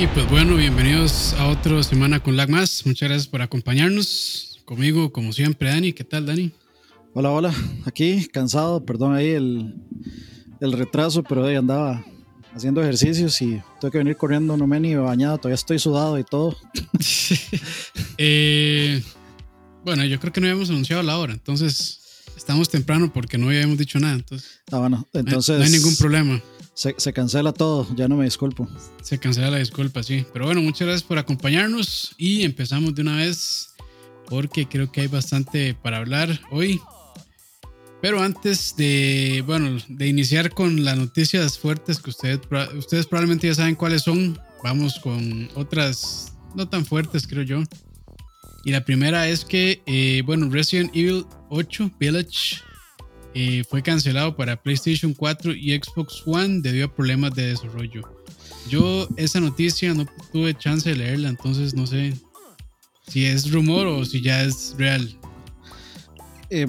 Y pues bueno, bienvenidos a otra semana con Lag Más. Muchas gracias por acompañarnos. Conmigo, como siempre, Dani. ¿Qué tal, Dani? Hola, hola. Aquí, cansado, perdón ahí el, el retraso, pero ahí andaba haciendo ejercicios y tengo que venir corriendo, no me he ni bañado, todavía estoy sudado y todo. Eh, bueno, yo creo que no habíamos anunciado la hora, entonces estamos temprano porque no habíamos dicho nada. Entonces, ah, bueno, entonces. No hay ningún problema. Se, cancela todo, ya no me disculpo. Se cancela la disculpa, sí. Pero bueno, muchas gracias por acompañarnos y empezamos de una vez porque creo que hay bastante para hablar hoy. Pero antes de, bueno, de iniciar con las noticias fuertes que ustedes, ustedes probablemente ya saben cuáles son, vamos con otras no tan fuertes, creo yo. Y la primera es que, eh, bueno, Resident Evil 8 Village eh, fue cancelado para PlayStation 4 y Xbox One debido a problemas de desarrollo. Yo esa noticia no tuve chance de leerla, entonces no sé si es rumor o si ya es real. Eh,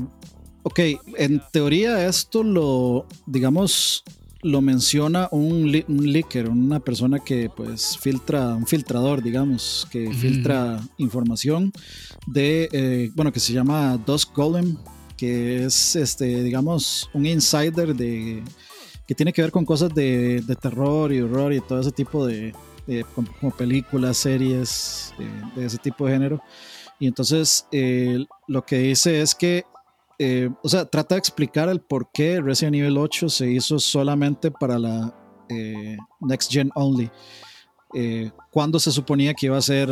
ok, en teoría esto lo, digamos, lo menciona un, leaker, una persona que pues filtra, un filtrador, digamos, que filtra información de, eh, bueno, que se llama Dusk Golem, que es, este, digamos, un insider de, que tiene que ver con cosas de, terror y horror y todo ese tipo de, como, películas, series, de, ese tipo de género. Y entonces eh, lo que dice es que, eh, o sea, trata de explicar el por qué Resident Evil 8 se hizo solamente para la eh, Next Gen Only. cuando se suponía que iba a ser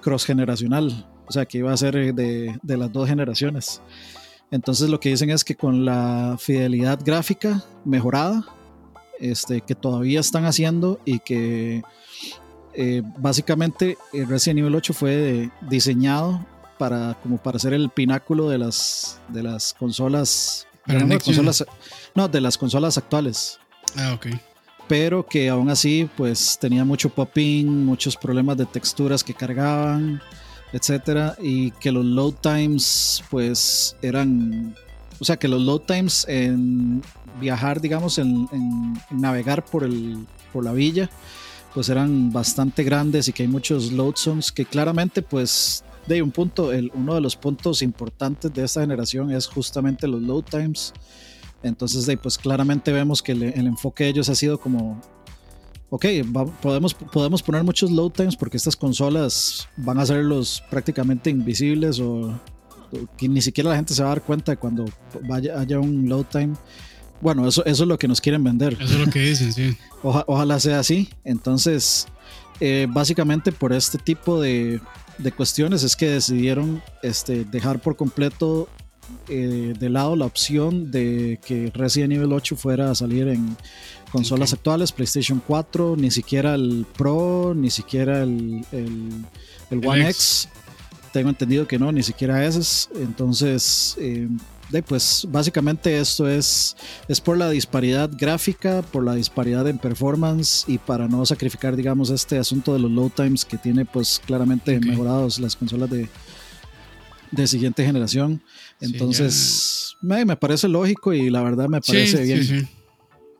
cross generacional, o sea, que iba a ser de, de las dos generaciones. Entonces lo que dicen es que con la fidelidad gráfica mejorada, este, que todavía están haciendo y que eh, básicamente Resident Evil 8 fue diseñado para, como para ser el pináculo de las, de las consolas, consolas, no, de las consolas actuales. Ah, ok. Pero que aún así, pues tenía mucho popping, muchos problemas de texturas que cargaban etcétera, y que los load times, pues eran, o sea, que los load times en viajar, digamos, en, navegar por, el, por la villa, pues eran bastante grandes y que hay muchos load zones que claramente, pues, de un punto, el, uno de los puntos importantes de esta generación es justamente los load times. Entonces, de, pues claramente vemos que el, el enfoque de ellos ha sido como ok, podemos, podemos poner muchos load times porque estas consolas van a hacerlos prácticamente invisibles o, que ni siquiera la gente se va a dar cuenta cuando vaya, haya un load time. Bueno, eso, eso es lo que nos quieren vender. Eso es lo que dicen, sí. ojalá sea así. Entonces, eh, básicamente por este tipo de, de, cuestiones es que decidieron este, dejar por completo eh, de lado la opción de que Resident Evil 8 fuera a salir en consolas actuales, PlayStation 4, ni siquiera el Pro, ni siquiera el, el, One X. Tengo entendido que no, ni siquiera ese. Entonces, eh, pues básicamente esto es, es por la disparidad gráfica, por la disparidad en performance y para no sacrificar, digamos, este asunto de los load times que tiene pues claramente mejorados las consolas de, de siguiente generación. Entonces, me, parece lógico y la verdad me parece bien.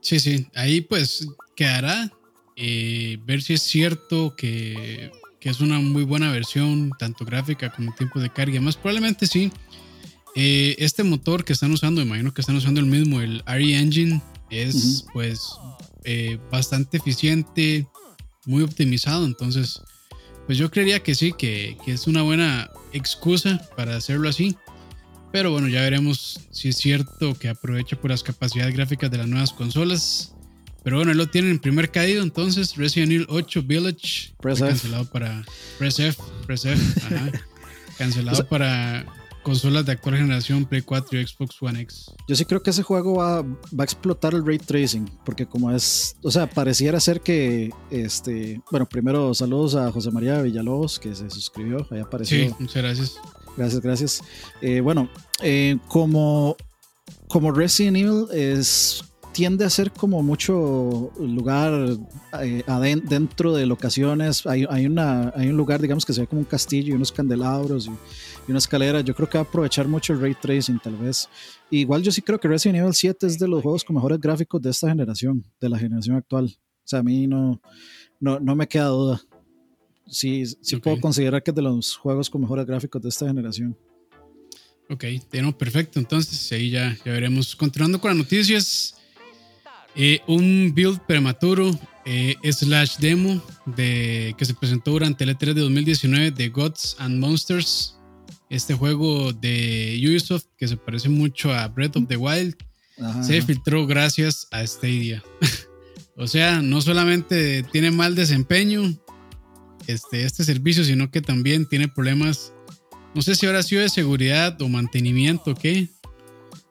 Sí, sí, ahí pues quedará eh, ver si es cierto que, es una muy buena versión, tanto gráfica como tiempo de carga. Más probablemente sí. Eh, este motor que están usando, imagino que están usando el mismo, el RE Engine, es pues eh, bastante eficiente, muy optimizado. Entonces, pues yo creería que sí, que, que es una buena excusa para hacerlo así. Pero bueno, ya veremos si es cierto que aprovecha por las capacidades gráficas de las nuevas consolas. Pero bueno, lo tienen en primer caído, entonces Resident Evil 8 Village. Cancelado para Press F, Press F, ajá, cancelado para consolas de actual generación Play 4 y Xbox One X. Yo sí creo que ese juego va, va, a explotar el ray tracing, porque como es, o sea, pareciera ser que, este, bueno, primero saludos a José María Villalobos que se suscribió, ahí apareció. Sí, muchas gracias. Gracias, gracias. Eh, bueno, eh, como, como Resident Evil es, tiende a ser como mucho lugar eh, dentro de locaciones. Hay, hay, una, hay un lugar, digamos, que se ve como un castillo y unos candelabros y, una escalera. Yo creo que va a aprovechar mucho el ray tracing, tal vez. igual yo sí creo que Resident Evil 7 es de los juegos con mejores gráficos de esta generación, de la generación actual. O sea, a mí no no, no me queda duda. Sí, sí puedo considerar que es de los juegos con mejores gráficos de esta generación. Ok, no, perfecto. Entonces ahí ya, ya veremos. Continuando con las noticias, eh, un build prematuro eh, slash demo de, que se presentó durante el E3 de 2019 de Gods and Monsters. Este juego de Ubisoft que se parece mucho a Breath of the Wild Ajá, se filtró gracias a Stadia. o sea, no solamente tiene mal desempeño este, este servicio, sino que también tiene problemas, no sé si ahora ha sido de seguridad o mantenimiento o qué,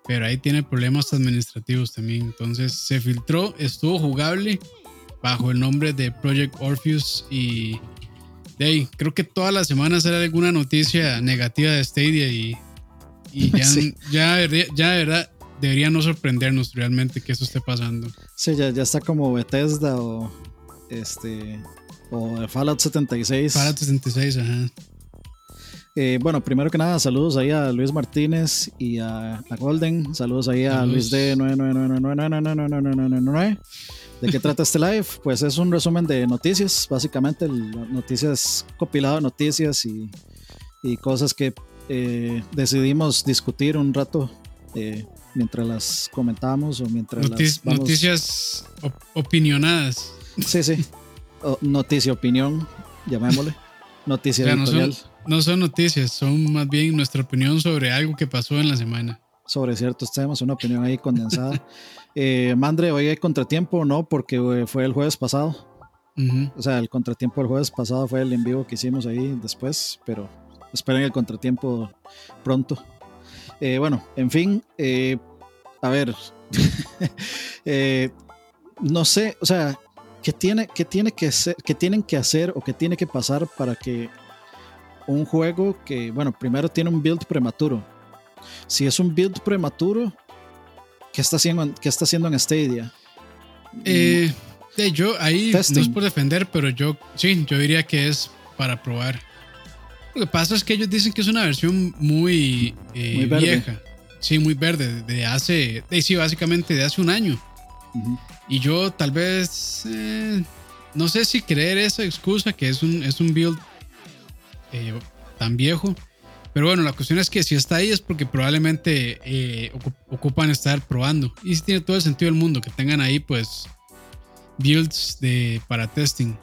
pero ahí tiene problemas administrativos también. Entonces se filtró, estuvo jugable bajo el nombre de Project Orpheus y de ahí, creo que todas las semanas sale alguna noticia negativa de Stadia y, y ya, sí. ya, ya de verdad debería no sorprendernos realmente que eso esté pasando. Sí, ya, ya está como Bethesda o este o Fallout 76. Fallout 76, ajá. Eh, bueno, primero que nada, saludos ahí a Luis Martínez y a, a Golden. Saludos ahí a saludos. Luis D9999999999. ¿De qué trata este live? Pues es un resumen de noticias, básicamente, el- noticias, compilado de noticias y, y cosas que eh, decidimos discutir un rato eh, mientras las comentamos o mientras Noti- las vamos- Noticias op- opinionadas. Sí, sí. O- noticia opinión, llamémosle. Noticia O sea, no editorial son, no son noticias, son más bien nuestra opinión sobre algo que pasó en la semana. Sobre ciertos temas, una opinión ahí condensada. Eh, Mandre, hoy hay contratiempo, ¿no? Porque eh, fue el jueves pasado. O sea, el contratiempo del jueves pasado fue el en vivo que hicimos ahí después, pero esperen el contratiempo pronto. Eh, bueno, en fin, eh, a ver, Eh, no sé, o sea, ¿qué tiene, qué tiene que ser, qué tienen que hacer o qué tiene que pasar para que un juego que, bueno, primero tiene un build prematuro. Si es un build prematuro, ¿qué está haciendo, en- qué está haciendo en Stadia? Eh, yo ahí no es Testing. por defender, pero yo sí, yo diría que es para probar. Lo que pasa es que ellos dicen que es una versión muy, eh, Muy vieja. Sí, muy verde, de hace, de, sí, básicamente de hace un año. Y yo tal vez eh, no sé si creer esa excusa que es un, es un build eh, tan viejo. Pero bueno, la cuestión es que si está ahí es porque probablemente eh, ocu- ocupan estar probando. Y sí tiene todo el sentido del mundo que tengan ahí pues builds de, para testing.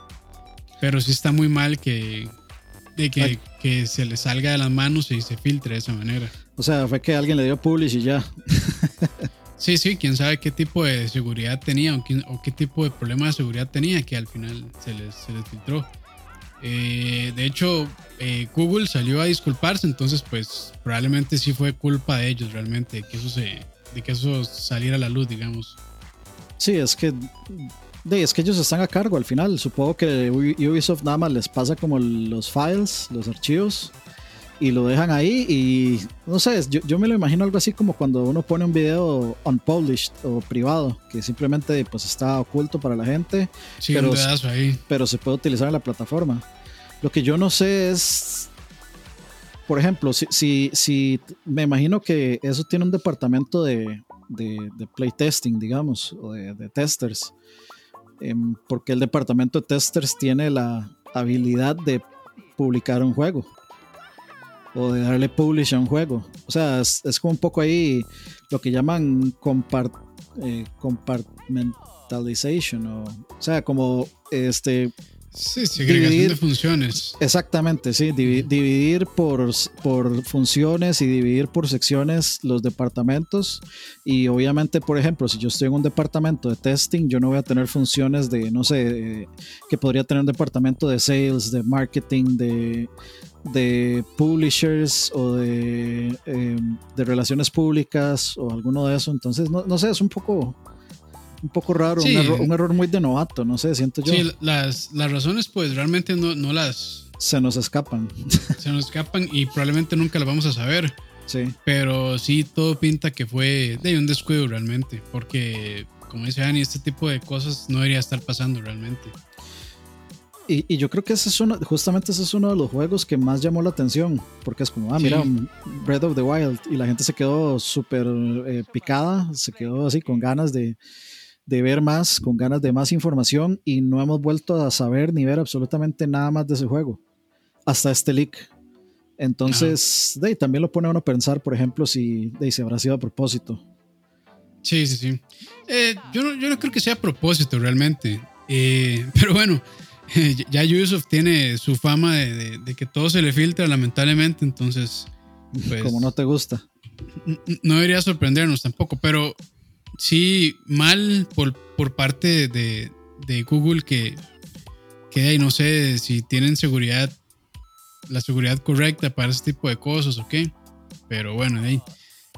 Pero sí está muy mal que, de que, que se le salga de las manos y se filtre de esa manera. O sea, fue que alguien le dio publish y ya. Sí, sí, quién sabe qué tipo de seguridad tenía o, quién- o qué tipo de problema de seguridad tenía que al final se les, se les filtró. Eh, de hecho, eh, Google salió a disculparse, entonces pues probablemente sí fue culpa de ellos realmente, de que eso, se, de que eso saliera a la luz, digamos. Sí, es que de, es que ellos están a cargo al final. Supongo que Ubi- Ubisoft nada más les pasa como los files, los archivos y lo dejan ahí y no sé, yo, yo me lo imagino algo así como cuando uno pone un video unpublished o privado que simplemente pues está oculto para la gente, Sí, ahí. pero se puede utilizar en la plataforma. Lo que yo no sé es, por ejemplo, si, si, me imagino que eso tiene un departamento de, de, de playtesting, digamos, o de, testers, em, porque el departamento de testers tiene la habilidad de publicar un juego o de darle publish a un juego. O sea, es, como un poco ahí lo que llaman compart, eh, compartmentalization, o sea, como este Sí, segregación dividir- de funciones. Exactamente, sí, divi- dividir por, por funciones y dividir por secciones los departamentos y obviamente, por ejemplo, si yo estoy en un departamento de testing, yo no voy a tener funciones de, no sé, que podría tener un departamento de sales, de marketing, de, de publishers o de, eh, de relaciones públicas o alguno de eso, entonces, no, no sé, es un poco... Un poco raro, Sí. un, error, un error muy de novato, no sé, siento yo. Sí, las, las razones pues realmente no, no las Se nos escapan. se nos escapan y probablemente nunca las vamos a saber. sí. Pero sí, todo pinta que fue de un descuido realmente, porque como dice Dani, este tipo de cosas no debería estar pasando realmente. Y, y yo creo que ese es uno, justamente ese es uno de los juegos que más llamó la atención, porque es como, ah, Sí. mira, un Breath of the Wild, y la gente se quedó súper eh, picada, se quedó así con ganas de, de ver más, con ganas de más información y no hemos vuelto a saber ni ver absolutamente nada más de ese juego hasta este leak. Entonces, de, también lo pone a uno a pensar, por ejemplo, si de, se habrá sido a propósito. Sí, sí, sí. Eh, yo, no, yo no creo que sea a propósito realmente. Eh, pero bueno, ya Ubisoft tiene su fama de, de, que todo se le filtra, lamentablemente. Entonces, pues, como no te gusta. No debería sorprendernos tampoco, pero sí, mal por, por parte de, de Google que, que, no sé si tienen seguridad la seguridad correcta para ese tipo de cosas, ¿ok? Pero bueno, ahí.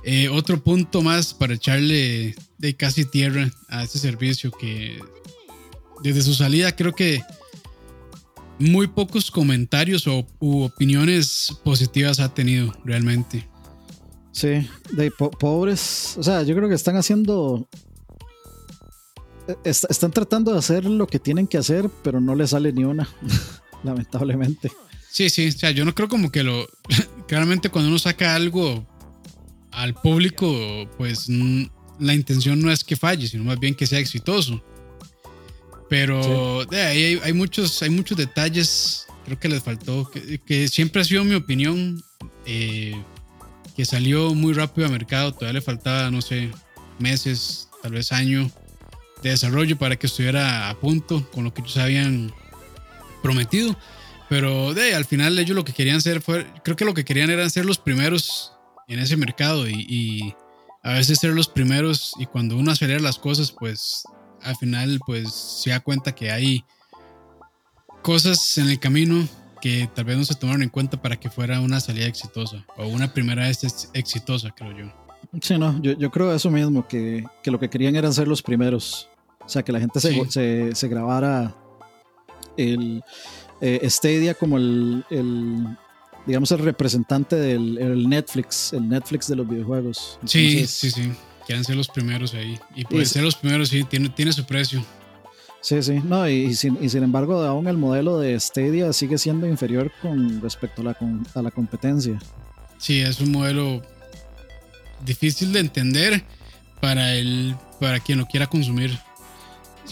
Eh, otro punto más para echarle de casi tierra a este servicio que desde su salida creo que muy pocos comentarios o u opiniones positivas ha tenido realmente. Sí, de pobres, o sea, yo creo que están haciendo e-, están tratando de hacer lo que tienen que hacer, pero no les sale ni una, lamentablemente. Sí, sí, o sea, yo no creo como que lo. Claramente, cuando uno saca algo al público, pues la intención no es que falle, sino más bien que sea exitoso. Pero de ahí hay, muchos, hay muchos detalles, creo que les faltó, que, siempre ha sido mi opinión, eh, que salió muy rápido al mercado, todavía le faltaba, no sé, meses, tal vez año de desarrollo para que estuviera a punto con lo que ellos habían prometido. Pero de, al final ellos lo que querían hacer fue, creo que lo que querían era ser los primeros en ese mercado y, a veces ser los primeros y cuando uno acelera las cosas, pues al final pues se da cuenta que hay cosas en el camino que tal vez no se tomaron en cuenta para que fuera una salida exitosa o una primera vez exitosa, creo yo. Sí, no, yo, yo creo eso mismo, que, que, lo que querían era ser los primeros. O sea, que la gente se, se, se grabara el, eh, Stadia como el, digamos, el representante del Netflix, el Netflix de los videojuegos. sí, sí, sí. Quieren ser los primeros ahí. Y pueden ser los primeros, sí, tiene, tiene su precio. Sí, sí, no, y, sin, embargo, aún el modelo de Stadia sigue siendo inferior con respecto a la, a la competencia. Sí, es un modelo difícil de entender para, el, para quien lo quiera consumir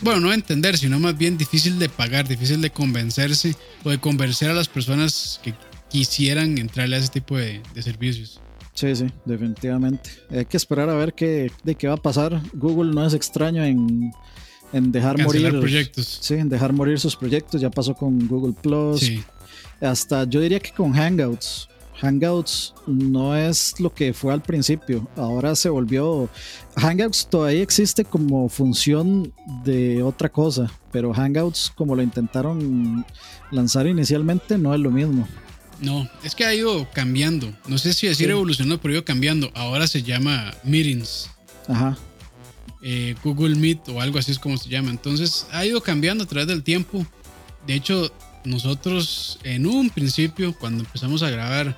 bueno, no entender, sino más bien difícil de pagar, difícil de convencerse o de convencer a las personas que quisieran entrarle a ese tipo de, servicios. Sí, sí, definitivamente. Hay que esperar a ver qué, de qué va a pasar. Google no es extraño en, dejar morir proyectos. Sí, en dejar morir sus proyectos. Ya pasó con Google Plus. Sí. Hasta yo diría que con Hangouts. Hangouts no es lo que fue al principio. Ahora se volvió. Hangouts todavía existe como función de otra cosa, pero Hangouts, como lo intentaron lanzar inicialmente, no es lo mismo. No, es que ha ido cambiando. No sé si decir evolucionando, pero ha ido cambiando. Ahora se llama Meetings. Ajá. Eh, Google Meet o algo así es como se llama. Entonces ha ido cambiando a través del tiempo. De hecho, nosotros en un principio, cuando empezamos a grabar,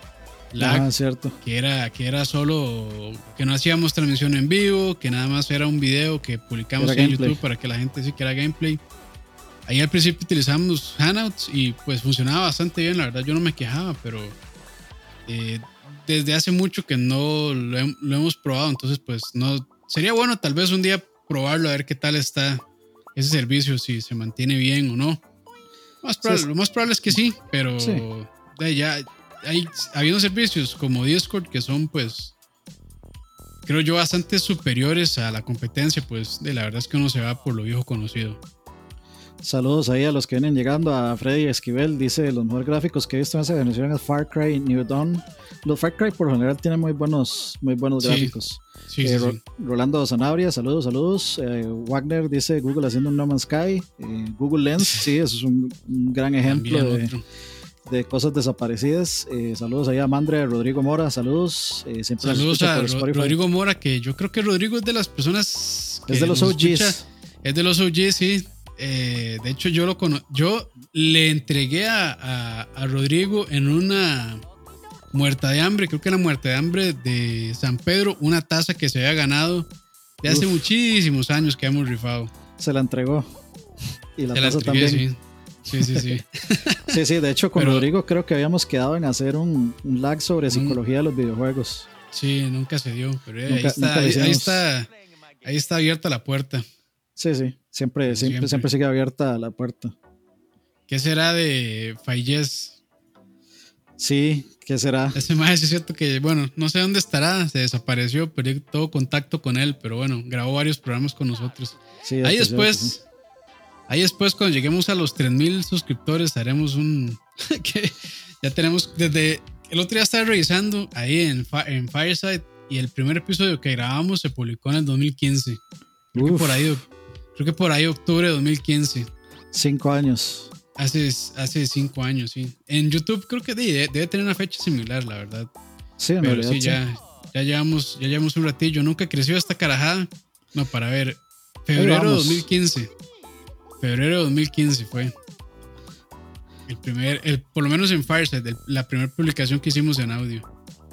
ah, cierto. Que era, que era solo, que no hacíamos transmisión en vivo, que nada más era un video que publicamos en YouTube para que la gente sí que era gameplay. Ahí al principio utilizamos Hangouts y pues funcionaba bastante bien, la verdad yo no me quejaba, pero eh, desde hace mucho que no lo, hemos probado, entonces pues no, sería bueno tal vez un día probarlo a ver qué tal está ese servicio, si se mantiene bien o no. Más lo más probable es que sí, pero ya, hay, habiendo servicios como Discord que son pues creo yo bastante superiores a la competencia, pues de la verdad es que uno se va por lo viejo conocido. Saludos ahí a los que vienen llegando, a Freddy Esquivel, dice los mejores gráficos que he visto en esa generación es Far Cry New Dawn. Los Far Cry por general tienen muy buenos, muy buenos gráficos. Sí, eh, Rolando Sanabria, saludos, saludos. Eh, Wagner dice Google haciendo un No Man's Sky. Eh, Google Lens, sí, eso es un, gran ejemplo de, de cosas desaparecidas. Saludos ahí a Mandre, Rodrigo Mora, saludos. Eh, saludos a Rodrigo Mora, que yo creo que Rodrigo es de las personas que es de los OGs. es de los OGs, sí. Eh, de hecho, yo lo yo le entregué a, a, Rodrigo en una muerta de hambre, creo que era muerta de hambre de San Pedro, una taza que se había ganado de hace muchísimos años que hemos rifado. Se la entregó. Y la taza también. Sí, sí, sí. sí, sí, de hecho con Rodrigo creo que habíamos quedado en hacer un, lag sobre psicología de los videojuegos. Sí, nunca se dio, pero ahí, está, ahí, está, ahí está abierta la puerta. Sí, sí. Siempre, siempre, siempre, sigue abierta la puerta. ¿Qué será de Falles? Sí, ¿qué será? Ese más es cierto que, bueno, no sé dónde estará, se desapareció, perdí todo contacto con él, pero bueno, grabó varios programas con nosotros. Sí, ahí después, ahí después cuando lleguemos a los 3000 suscriptores haremos un que ya tenemos desde el otro día estaba revisando ahí en, en Fireside y el primer episodio que grabamos se publicó en el 2015. Creo que por ahí creo que por ahí octubre de 2015. Cinco años. Hace, hace cinco años, sí. En YouTube creo que debe, tener una fecha similar, la verdad. Sí, en Pero sí, ya, ya, llevamos, ya llevamos un ratillo. Nunca creció esta carajada. No, para ver. Febrero de 2015. Febrero de 2015 fue. El primer, el, por lo menos en Fireside, la primera publicación que hicimos en audio.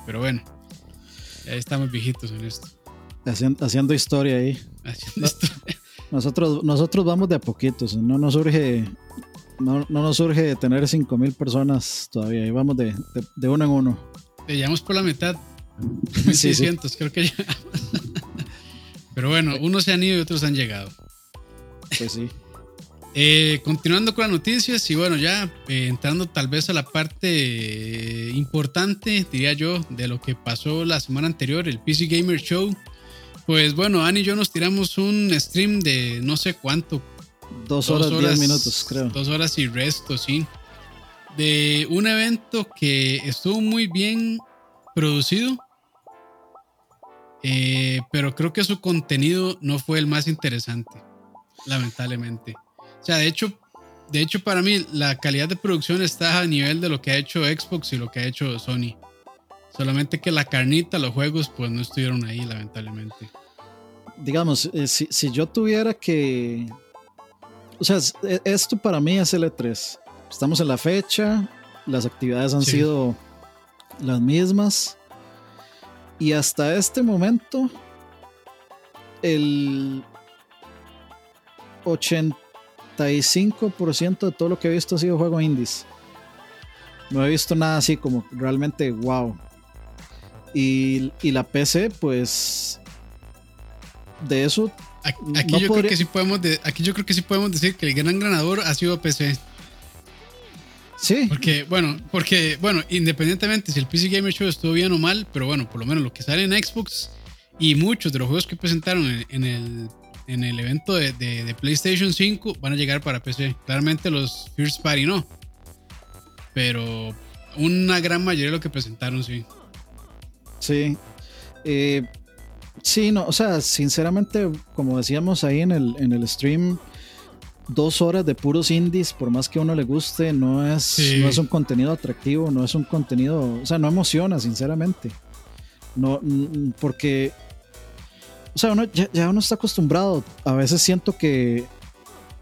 Pero bueno, ya estamos viejitos en esto. Haciendo, historia ahí. Haciendo historia. Nosotros, nosotros vamos de a poquitos, no nos surge no, no nos surge tener 5000 personas todavía, y vamos de, de, uno en uno. Te llevamos por la mitad. 1600, creo que ya. Pero bueno, unos se han ido y otros han llegado. Pues sí. Eh, continuando con las noticias y bueno, ya eh, entrando tal vez a la parte eh, importante, diría yo, de lo que pasó la semana anterior, el PC Gamer Show. Pues bueno, Ani y yo nos tiramos un stream de no sé cuánto, Dos horas, diez minutos, creo. Dos horas y resto, sí. De un evento que estuvo muy bien producido, eh, pero creo que su contenido no fue el más interesante, lamentablemente. O sea, de hecho, de hecho para mí la calidad de producción está a nivel de lo que ha hecho Xbox y lo que ha hecho Sony. Solamente que la carnita, los juegos, pues no estuvieron ahí, lamentablemente. Digamos, eh, si, si yo tuviera que o sea, e, esto para mí es el E3. Estamos en la fecha, las actividades han sido las mismas. Y hasta este momento, el 85% de todo lo que he visto ha sido juego indies. No he visto nada así como realmente wow. Y, y la PC, pues de eso Aquí, yo creo que sí podemos aquí yo creo que sí podemos decir que el gran ganador ha sido PC. Sí. Porque, bueno, porque, bueno, independientemente si el PC Gamer Show estuvo bien o mal, pero bueno, por lo menos lo que sale en Xbox y muchos de los juegos que presentaron en, el, en el evento de, de, PlayStation 5 van a llegar para PC. Claramente los First Party no. Pero una gran mayoría de lo que presentaron, sí. Sí. Eh, Sí, no, o sea, sinceramente, como decíamos ahí en el, en el stream, dos horas de puros indies, por más que a uno le guste, no es, no es un contenido atractivo, no es un contenido, o sea, no emociona, sinceramente. No, porque, o sea, uno, ya, uno está acostumbrado. A veces siento que,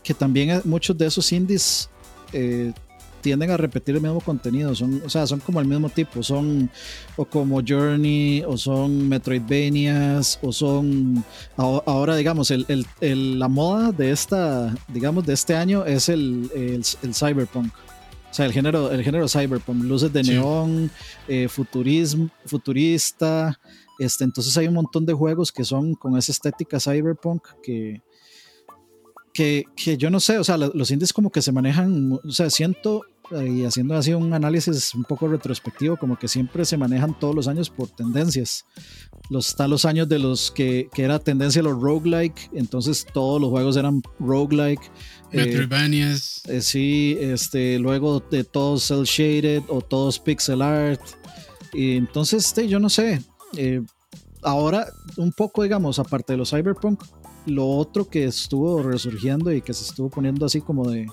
que también muchos de esos indies eh, tienden a repetir el mismo contenido, son, o sea, son como el mismo tipo, son o como Journey, o son Metroidvanias, o son, ahora digamos, el, el, la moda de esta, digamos, de este año es el, el, cyberpunk. O sea, el género, el género cyberpunk, luces de neón, eh, futurismo, futurista. Este, entonces hay un montón de juegos que son con esa estética cyberpunk que, que, que, yo no sé, o sea, los indies como que se manejan, o sea, siento y haciendo así un análisis un poco retrospectivo, como que siempre se manejan todos los años por tendencias. Los, están los años de los que, que era tendencia los roguelike, entonces todos los juegos eran roguelike. Eh, Metroidvanias. Eh, sí, este, luego de todos cel shaded o todos pixel art. Y entonces, este, yo no sé. Eh, ahora, un poco, digamos, aparte de los cyberpunk, lo otro que estuvo resurgiendo y que se estuvo poniendo así como de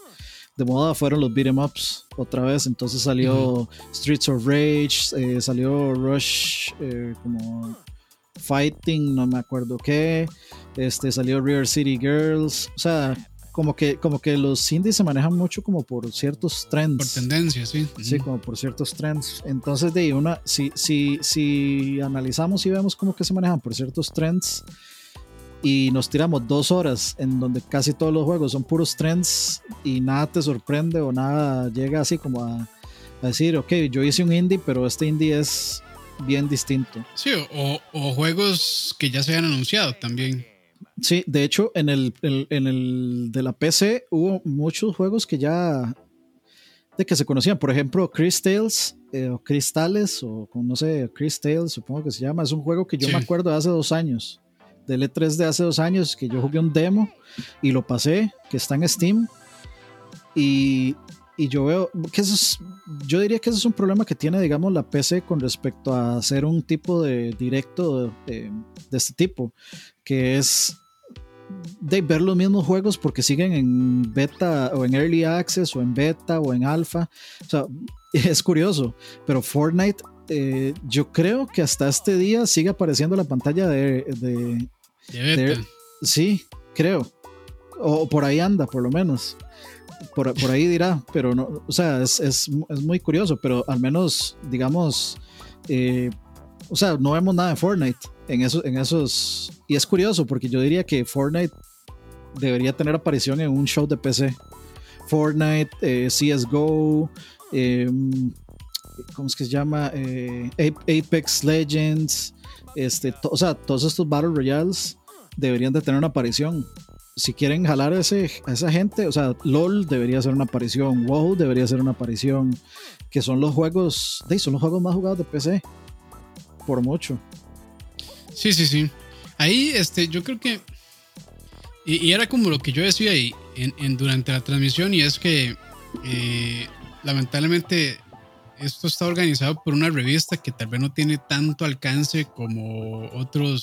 de moda fueron los beat'em ups otra vez. Entonces salió Streets of Rage, eh, salió Rush eh, como Fighting, no me acuerdo qué. Este salió River City Girls. O sea, como que, como que los indies se manejan mucho como por ciertos trends. Por tendencias, sí. Sí, como por ciertos trends. Entonces, de una, si, si, si analizamos y vemos como que se manejan por ciertos trends, y nos tiramos dos horas en donde casi todos los juegos son puros trends y nada te sorprende o nada llega así como a, decir, ok, yo hice un indie, pero este indie es bien distinto. Sí, o, juegos que ya se habían anunciado también. Sí, de hecho, en el, en el de la PC hubo muchos juegos que ya de que se conocían. Por ejemplo, Chris Tales eh, o Cristales o no sé, Chris Tales, supongo que se llama. Es un juego que yo me acuerdo de hace dos años, del E3 de hace dos años, que yo jugué un demo y lo pasé, que está en Steam. Y, y yo veo que eso es, yo diría que ese es un problema que tiene, digamos, la PC con respecto a hacer un tipo de directo de, de este tipo, que es de ver los mismos juegos porque siguen en beta o en early access o en beta o en alfa. O sea, es curioso, pero Fortnite eh, yo creo que hasta este día sigue apareciendo la pantalla de... de, sí, creo. O, por ahí anda, por lo menos. Por, por ahí dirá, pero no, o sea, es, es, es muy curioso, pero al menos, digamos, eh, o sea, no vemos nada de Fortnite en, esos, en esos. Y es curioso porque yo diría que Fortnite debería tener aparición en un show de PC. Fortnite, eh, CSGO, em, ¿cómo es que se llama? Eh, Apex Legends, este, o sea, todos estos Battle Royales deberían de tener una aparición. Si quieren jalar a, ese, a esa gente, o sea, LOL debería ser una aparición, WoW debería ser una aparición, que son los juegos, son los juegos más jugados de PC, por mucho. Sí, sí, sí. Ahí, este, yo creo que. Y, era como lo que yo decía ahí en, durante la transmisión, y es que eh, lamentablemente esto está organizado por una revista que tal vez no tiene tanto alcance como otros,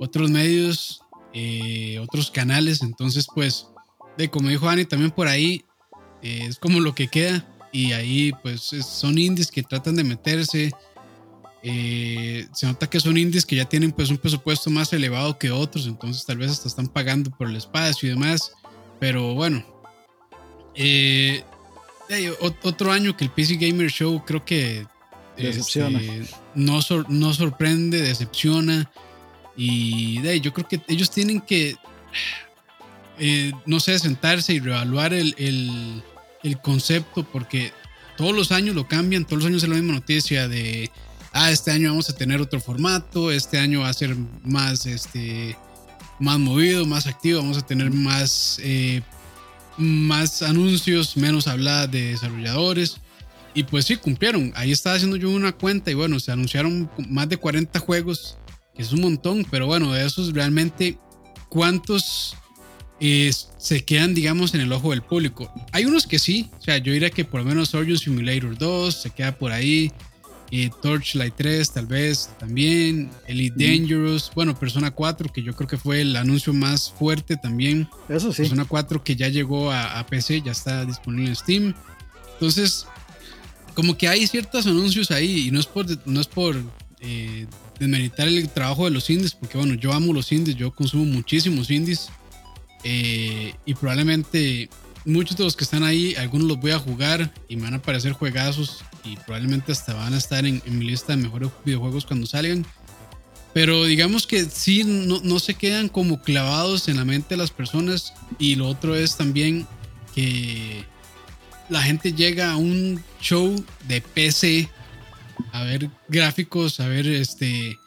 otros medios, eh, otros canales. Entonces, pues, de como dijo Ani, también por ahí eh, es como lo que queda. Y ahí, pues, son indies que tratan de meterse eh, se nota que son indies que ya tienen pues un presupuesto más elevado que otros, entonces tal vez hasta están pagando por el espacio y demás. Pero bueno, eh, otro año que el PC Gamer Show creo que este, no, no sorprende, decepciona. Y yo creo que ellos tienen que, eh, no sé, sentarse y reevaluar el, el, el concepto porque todos los años lo cambian, todos los años es la misma noticia de ah, este año vamos a tener otro formato, este año va a ser más, este, más movido, más activo, vamos a tener más, eh, más anuncios, menos habladas de desarrolladores. Y pues sí, cumplieron. Ahí estaba haciendo yo una cuenta y bueno, se anunciaron más de 40 juegos, que es un montón, pero bueno, de esos realmente, ¿cuántos eh, se quedan, digamos, en el ojo del público? Hay unos que sí, o sea, yo diría que por lo menos Origin Simulator 2 se queda por ahí Torchlight 3 tal vez también, Elite Dangerous, bueno, Persona 4 que yo creo que fue el anuncio más fuerte también. Eso sí. Persona 4 que ya llegó a, PC, ya está disponible en Steam. Entonces, como que hay ciertos anuncios ahí y no es por, no es por eh, desmeritar el trabajo de los indies, porque bueno, yo amo los indies, yo consumo muchísimos indies eh, y probablemente muchos de los que están ahí, algunos los voy a jugar y van a parecer juegazos y probablemente hasta van a estar en, mi lista de mejores videojuegos cuando salgan. Pero digamos que sí, no, no, se quedan como clavados en la mente de las personas. Y lo otro es también que la gente llega a un show de PC a ver gráficos, a ver este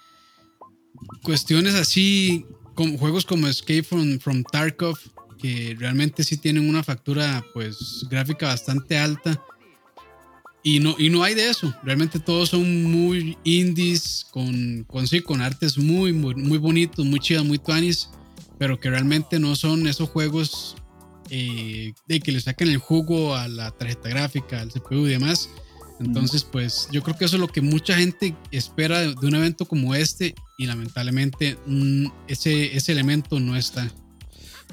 cuestiones así, como juegos como Escape from, from Tarkov, que realmente sí tienen una factura pues gráfica bastante alta y no, y no hay de eso. Realmente todos son muy indies, con, con, sí, con artes muy, muy, muy bonitos, muy chidas, muy tuanis, pero que realmente no son esos juegos eh, de que le saquen el jugo a la tarjeta gráfica, al CPU y demás. Entonces, pues yo creo que eso es lo que mucha gente espera de, un evento como este y lamentablemente mm, ese, ese elemento no está.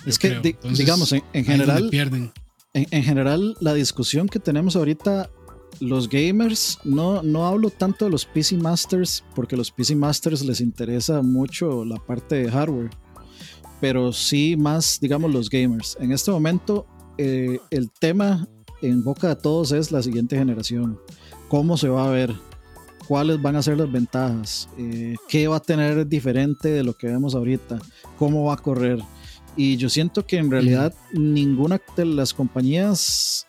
Es que, digamos, en, general, pierden. En, en, general, la discusión que tenemos ahorita los gamers, no, no hablo tanto de los PC Masters, porque los PC Masters les interesa mucho la parte de hardware, pero sí más, digamos, los gamers. En este momento, eh, el tema en boca de todos es la siguiente generación. ¿Cómo se va a ver? ¿Cuáles van a ser las ventajas? Eh, ¿Qué va a tener diferente de lo que vemos ahorita? ¿Cómo va a correr? Y yo siento que en realidad ninguna de las compañías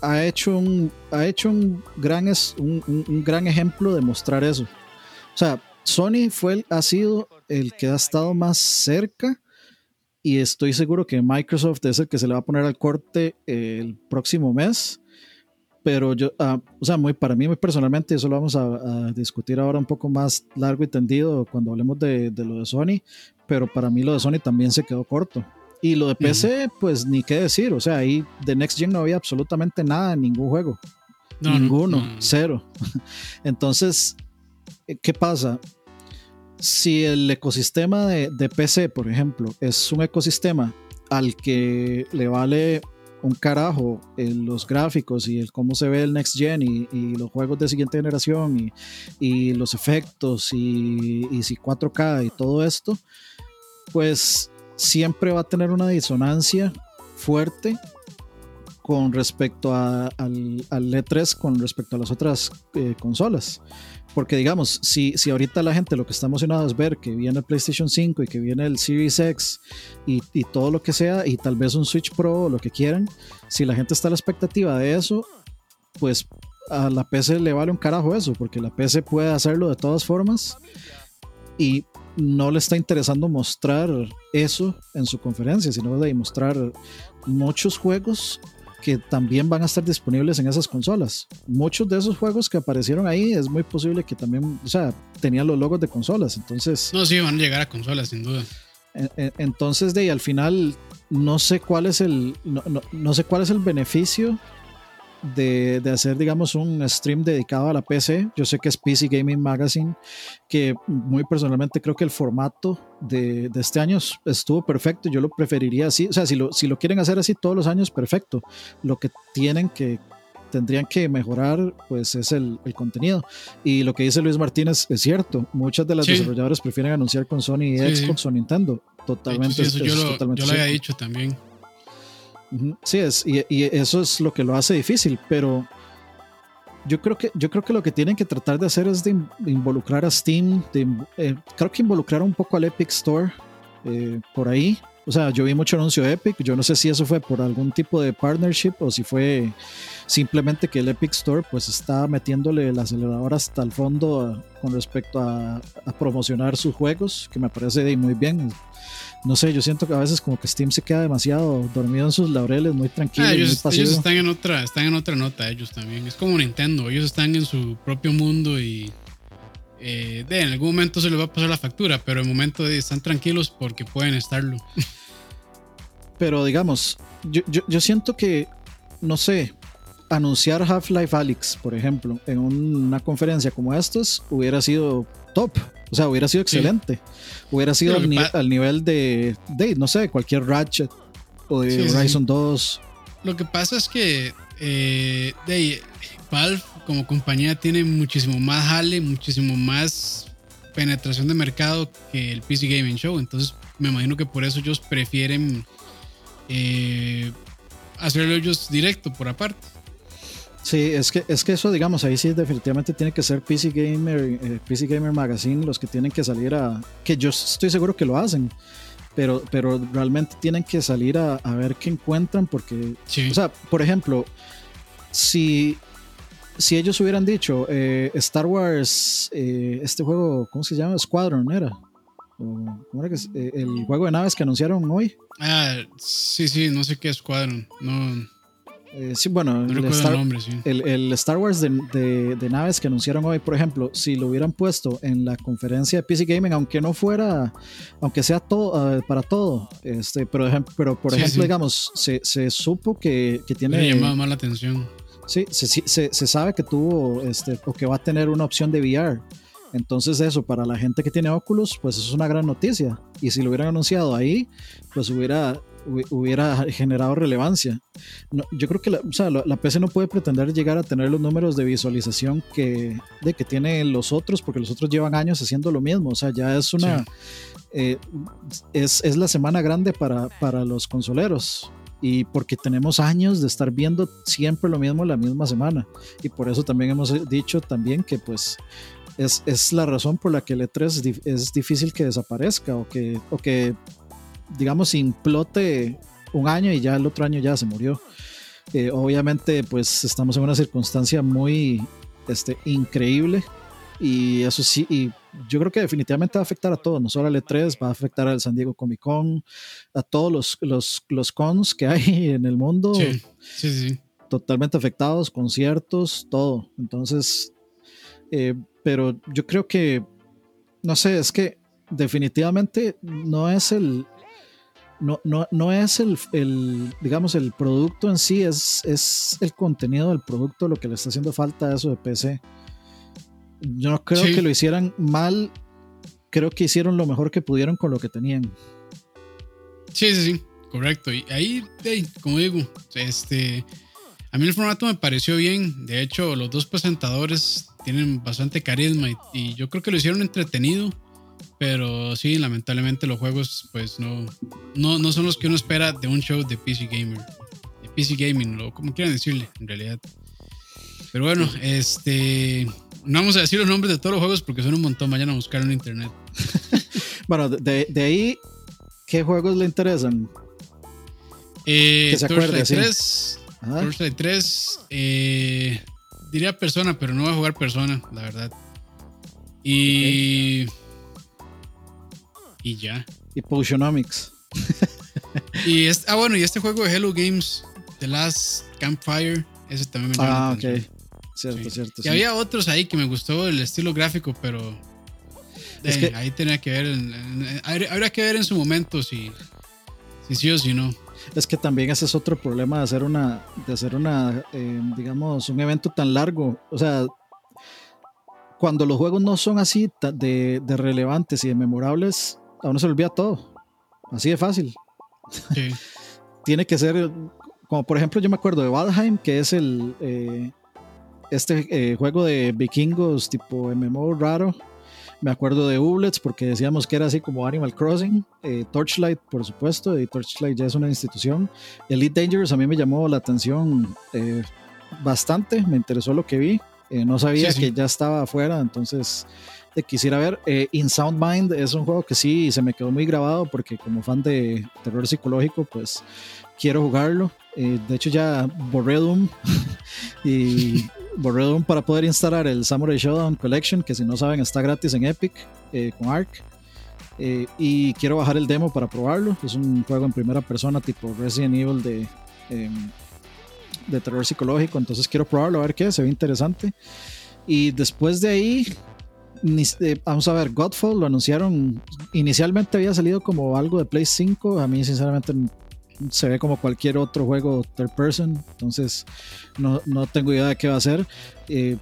ha hecho un, ha hecho un, gran, un, un, gran ejemplo de mostrar eso. O sea, Sony fue ha sido el que ha estado más cerca y estoy seguro que Microsoft es el que se le va a poner al corte el próximo mes. Pero yo, ah, o sea, muy para mí, muy personalmente, eso lo vamos a, discutir ahora un poco más largo y tendido cuando hablemos de, lo de Sony. Pero para mí lo de Sony también se quedó corto. Y lo de PC, pues ni qué decir. O sea, ahí de Next Gen no había absolutamente nada en ningún juego. Ninguno, cero. Entonces, ¿qué pasa? si el ecosistema de, PC, por ejemplo, es un ecosistema al que le vale un carajo los gráficos y el cómo se ve el next gen y, los juegos de siguiente generación y, los efectos y, si 4K y todo esto, pues siempre va a tener una disonancia fuerte con respecto al, al, E3, con respecto a las otras eh, consolas. Porque digamos, si, si ahorita la gente lo que está emocionado es ver que viene el PlayStation 5 y que viene el Series X y, y todo lo que sea, y tal vez un Switch Pro o lo que quieran, si la gente está a la expectativa de eso, pues a la PC le vale un carajo eso, porque la PC puede hacerlo de todas formas y no le está interesando mostrar eso en su conferencia, sino de mostrar muchos juegos que también van a estar disponibles en esas consolas. Muchos de esos juegos que aparecieron ahí es muy posible que también, o sea, tenían los logos de consolas, entonces... No, sí, van a llegar a consolas, sin duda. Entonces, de ahí al final, no sé cuál es el, no, no sé cuál es el beneficio de, de, hacer, digamos, un stream dedicado a la PC. Yo sé que es PC Gaming Magazine, que muy personalmente creo que el formato de, de, este año estuvo perfecto. Yo lo preferiría así. O sea, si lo, si lo quieren hacer así todos los años, perfecto. Lo que tienen que tendrían que mejorar pues es el, el, contenido y lo que dice Luis Martínez es cierto muchas de las desarrolladoras prefieren anunciar con Sony y Xbox o Nintendo totalmente eso yo, lo, yo lo había dicho también Sí, es, y, eso es lo que lo hace difícil, pero yo creo que, yo creo que lo que tienen que tratar de hacer es de involucrar a Steam, eh, creo que involucrar un poco al Epic Store eh, por ahí. O sea, yo vi mucho anuncio de Epic, yo no sé si eso fue por algún tipo de partnership o si fue simplemente que el Epic Store pues está metiéndole el acelerador hasta el fondo con respecto a, a, promocionar sus juegos, que me parece muy bien no sé, yo siento que a veces como que Steam se queda demasiado dormido en sus laureles, muy tranquilo. Ah, ellos, muy ellos, están en otra, están en otra nota, ellos también. Es como Nintendo, ellos están en su propio mundo y eh, de, en algún momento se les va a pasar la factura, pero en el momento de están tranquilos porque pueden estarlo. Pero digamos, yo, yo, yo siento que, no sé, anunciar Half-Life Alyx, por ejemplo, en una conferencia como estas, hubiera sido top. O sea, hubiera sido excelente. Hubiera sido al, nivel de, de, no sé, cualquier Ratchet o de Horizon 2. Lo que pasa es que eh, de, Valve como compañía tiene muchísimo más jale, muchísimo más penetración de mercado que el PC Gaming Show. Entonces, me imagino que por eso ellos prefieren eh, hacerlo ellos directo por aparte. Sí, es que, es que eso, digamos, ahí sí definitivamente tiene que ser PC Gamer, eh, PC Gamer Magazine los que tienen que salir a... Que yo estoy seguro que lo hacen, pero, pero realmente tienen que salir a, ver qué encuentran porque... O sea, por ejemplo, si, si ellos hubieran dicho eh, Star Wars, eh, este juego, ¿cómo se llama? Squadron, ¿era? ¿Cómo era que el juego de naves que anunciaron hoy? Ah, sí, sí, no sé qué es Squadron. No, eh, sí, bueno, el, Star, Wars de, naves que anunciaron hoy, por ejemplo, si lo hubieran puesto en la conferencia de PC Gaming, aunque no fuera, aunque sea todo eh, para todo, este, pero, pero por ejemplo, digamos, se, supo que, que tiene. Me llamado más la atención. Sí, se, se, sabe que tuvo, este, o que va a tener una opción de VR. Entonces eso, para la gente que tiene Oculus, pues es una gran noticia. Y si lo hubieran anunciado ahí, pues hubiera hubiera generado relevancia. yo creo que la, o sea, la, PC no puede pretender llegar a tener los números de visualización que, de que tienen los otros, porque los otros llevan años haciendo lo mismo. O sea, ya es una. Eh, es, es, la semana grande para, para los consoleros. Y porque tenemos años de estar viendo siempre lo mismo la misma semana. Y por eso también hemos dicho también que pues es, es, la razón por la que el E3 es, difícil que desaparezca o que, o que digamos, implote un año y ya el otro año ya se murió. Eh, obviamente, pues estamos en una circunstancia muy este, increíble Y eso sí, y yo creo que definitivamente va a afectar a todos, no solo al E3, va a afectar al San Diego Comic Con, a todos los, los, los cons que hay en el mundo. Sí, sí, sí. Totalmente afectados, conciertos, todo. Entonces, eh, pero yo creo que, no sé, es que definitivamente no es el, no, no, no es el, el, digamos, el producto en sí, es, es el contenido del producto lo que le está haciendo falta a eso de PC. Yo no creo Sí. que lo hicieran mal, creo que hicieron lo mejor que pudieron con lo que tenían. Sí, sí, sí, correcto. Y ahí, como digo, este, a mí el formato me pareció bien. De hecho, los dos presentadores tienen bastante carisma y, y yo creo que lo hicieron entretenido. Pero sí, lamentablemente los juegos, pues no, no, no son los que uno espera de un show de PC Gamer, de PC Gaming, o como quieran decirle, en realidad. Pero bueno, este, no vamos a decir los nombres de todos los juegos porque son un montón. Vayan a buscar en internet. Bueno, de, de ahí, ¿qué juegos le interesan? Eh, se acuerde, Torchlight sí. 3, Ajá. Torchlight 3, eh, diría persona, pero no voy a jugar persona, la verdad. Y. Y ya. Y Potionomics. Y este, ah, bueno, y este juego de Hello Games, The Last Campfire, ese también me llama la Ah, ok. Cierto, Sí. cierto. Y sí. había otros ahí que me gustó el estilo gráfico, pero. Es eh, que- ahí tenía que ver. en- en- habría que ver en su momento si, si sí o si no. Es que también ese es otro problema de hacer una, de hacer una, eh, digamos, un evento tan largo. O sea, cuando los juegos no son así de, de relevantes y de memorables, a uno se le olvida todo. Así de fácil. Sí. Tiene que ser, como por ejemplo, yo me acuerdo de Valheim, que es el eh, este eh, juego de vikingos tipo MMO raro. Me acuerdo de Ublets porque decíamos que era así como Animal Crossing. Eh, Torchlight, por supuesto, y Torchlight ya es una institución. Elite Dangerous a mí me llamó la atención eh, bastante, me interesó lo que vi. No sabía Sí, sí. que ya estaba afuera, entonces quisiera ver. Eh, In Sound Mind es un juego que sí se me quedó muy grabado porque como fan de terror psicológico, pues quiero jugarlo. Eh, de hecho ya borré Doom y borré Doom para poder instalar el Samurai Showdown Collection, que si no saben está gratis en Epic eh, con Ark. Y quiero bajar el demo para probarlo. Es un juego en primera persona tipo Resident Evil de, em, de terror psicológico. Entonces quiero probarlo a ver qué, se ve interesante. Y después de ahí, vamos a ver, Godfall lo anunciaron. Inicialmente había salido como algo de Play 5. A mí, sinceramente, se ve como cualquier otro juego third person. Entonces, no, no tengo idea de qué va a ser. Eh,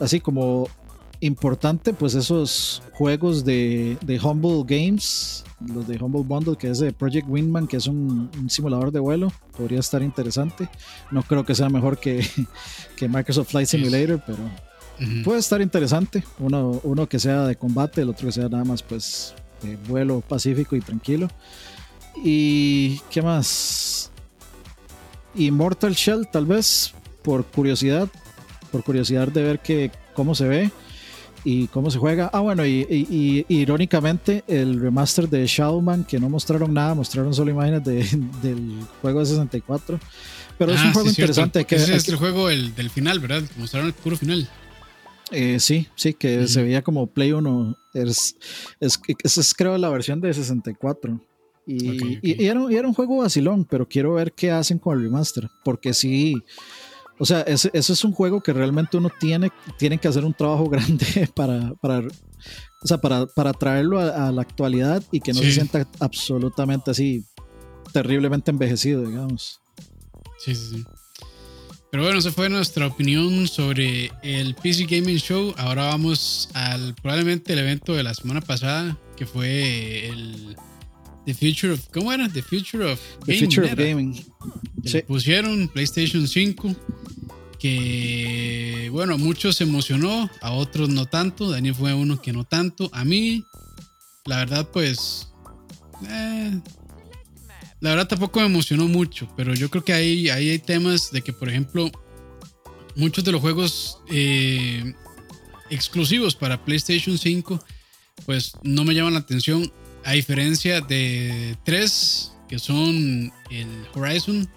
así como importante, pues esos juegos de, de Humble Games, los de Humble Bundle, que es de Project Wingman, que es un, un simulador de vuelo, podría estar interesante. No creo que sea mejor que, que Microsoft Flight Simulator, pero Puede estar interesante. Uno, uno que sea de combate, el otro que sea nada más pues de vuelo pacífico y tranquilo. ¿Y qué más? Y Mortal Shell, tal vez, por curiosidad, por curiosidad de ver que, cómo se ve y cómo se juega. Ah, bueno, y, y- y irónicamente, el remaster de Shadowman, que no mostraron nada, mostraron solo imágenes de- del juego de 64. Pero es Ah, un juego sí, cierto. interesante. que- Ese es que- el juego el, del final, ¿verdad? Mostraron el puro final. Eh, sí, sí, que se veía como Play 1. Es, es, esa es creo la versión de 64. Y, y- y era, un- y era un juego vacilón, pero quiero ver qué hacen con el remaster. Porque sí, o sea, ese, ese es un juego que realmente uno tiene, tiene que hacer un trabajo grande para, para, o sea, para, para traerlo a, a la actualidad y que no se sienta absolutamente así terriblemente envejecido, digamos. Sí, sí, sí. Pero bueno, esa fue nuestra opinión sobre el PC Gaming Show. Ahora vamos al probablemente el evento de la semana pasada, que fue el The Future of. ¿Cómo era? The Future of The Gaming Future of. Gaming. Sí. pusieron PlayStation 5. Que bueno, a muchos se emocionó, a otros no tanto. Daniel fue uno que no tanto. A mí, la verdad, pues. eh, la verdad tampoco me emocionó mucho, pero yo creo que ahí, hay temas de que, por ejemplo, muchos de los juegos eh, exclusivos para PlayStation 5, pues no me llaman la atención, a diferencia de tres que son el Horizon,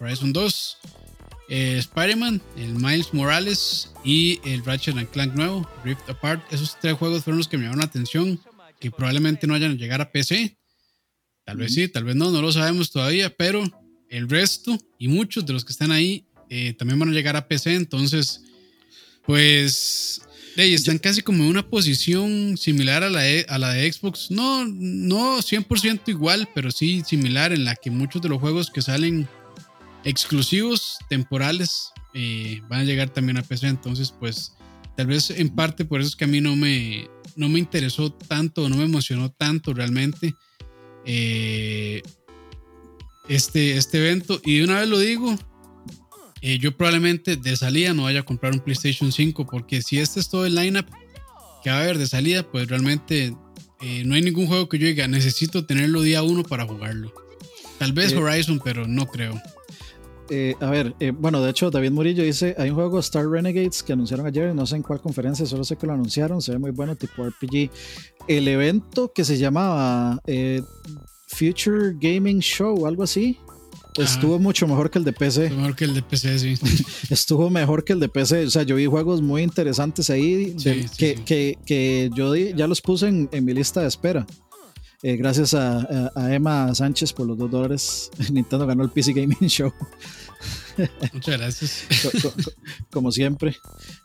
Horizon 2, eh, Spider-Man, el Miles Morales y el Ratchet and Clank nuevo, Rift Apart. Esos tres juegos fueron los que me llamaron la atención, que probablemente no vayan a llegar a PC. Tal vez sí, tal vez no, no lo sabemos todavía, pero el resto y muchos de los que están ahí eh, también van a llegar a PC. Entonces, pues están casi como en una posición similar a la, de, a la de Xbox. No, no 100% igual, pero sí similar en la que muchos de los juegos que salen exclusivos, temporales, eh, van a llegar también a PC. Entonces, pues tal vez en parte por eso es que a mí no me, no me interesó tanto, no me emocionó tanto realmente eh, este, este evento. Y de una vez lo digo, eh, yo probablemente de salida no vaya a comprar un PlayStation 5 porque si este es todo el lineup que va a haber de salida, pues realmente eh, no hay ningún juego que yo diga necesito tenerlo día uno para jugarlo. Tal vez Horizon, pero no creo. A ver, bueno, de hecho David Murillo dice, hay un juego Star Renegades que anunciaron ayer, no sé en cuál conferencia, solo sé que lo anunciaron, se ve muy bueno, tipo RPG. El evento que se llamaba Future Gaming Show, algo así, Estuvo mucho mejor que el de PC. Estuvo mejor que el de PC, sí. Estuvo mejor que el de PC. O sea, yo vi juegos muy interesantes ahí que, Que, que, yo ya los puse en, en mi lista de espera. Eh, gracias a, a, Emma Sánchez por los dos dólares. Nintendo ganó el PC Gaming Show. Muchas gracias. Como siempre.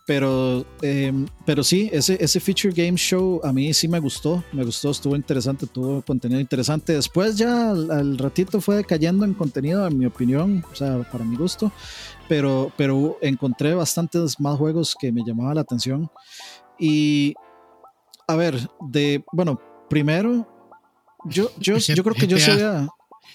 Pero, em, pero sí, ese, ese Feature Game Show a mí sí me gustó. Me gustó, estuvo interesante, tuvo contenido interesante. Después ya al, ratito fue cayendo en contenido, en mi opinión, o sea, para mi gusto. Pero, pero encontré bastantes más juegos que me llamaban la atención. Y, a ver, de, bueno, primero, yo, yo, yo creo que yo sí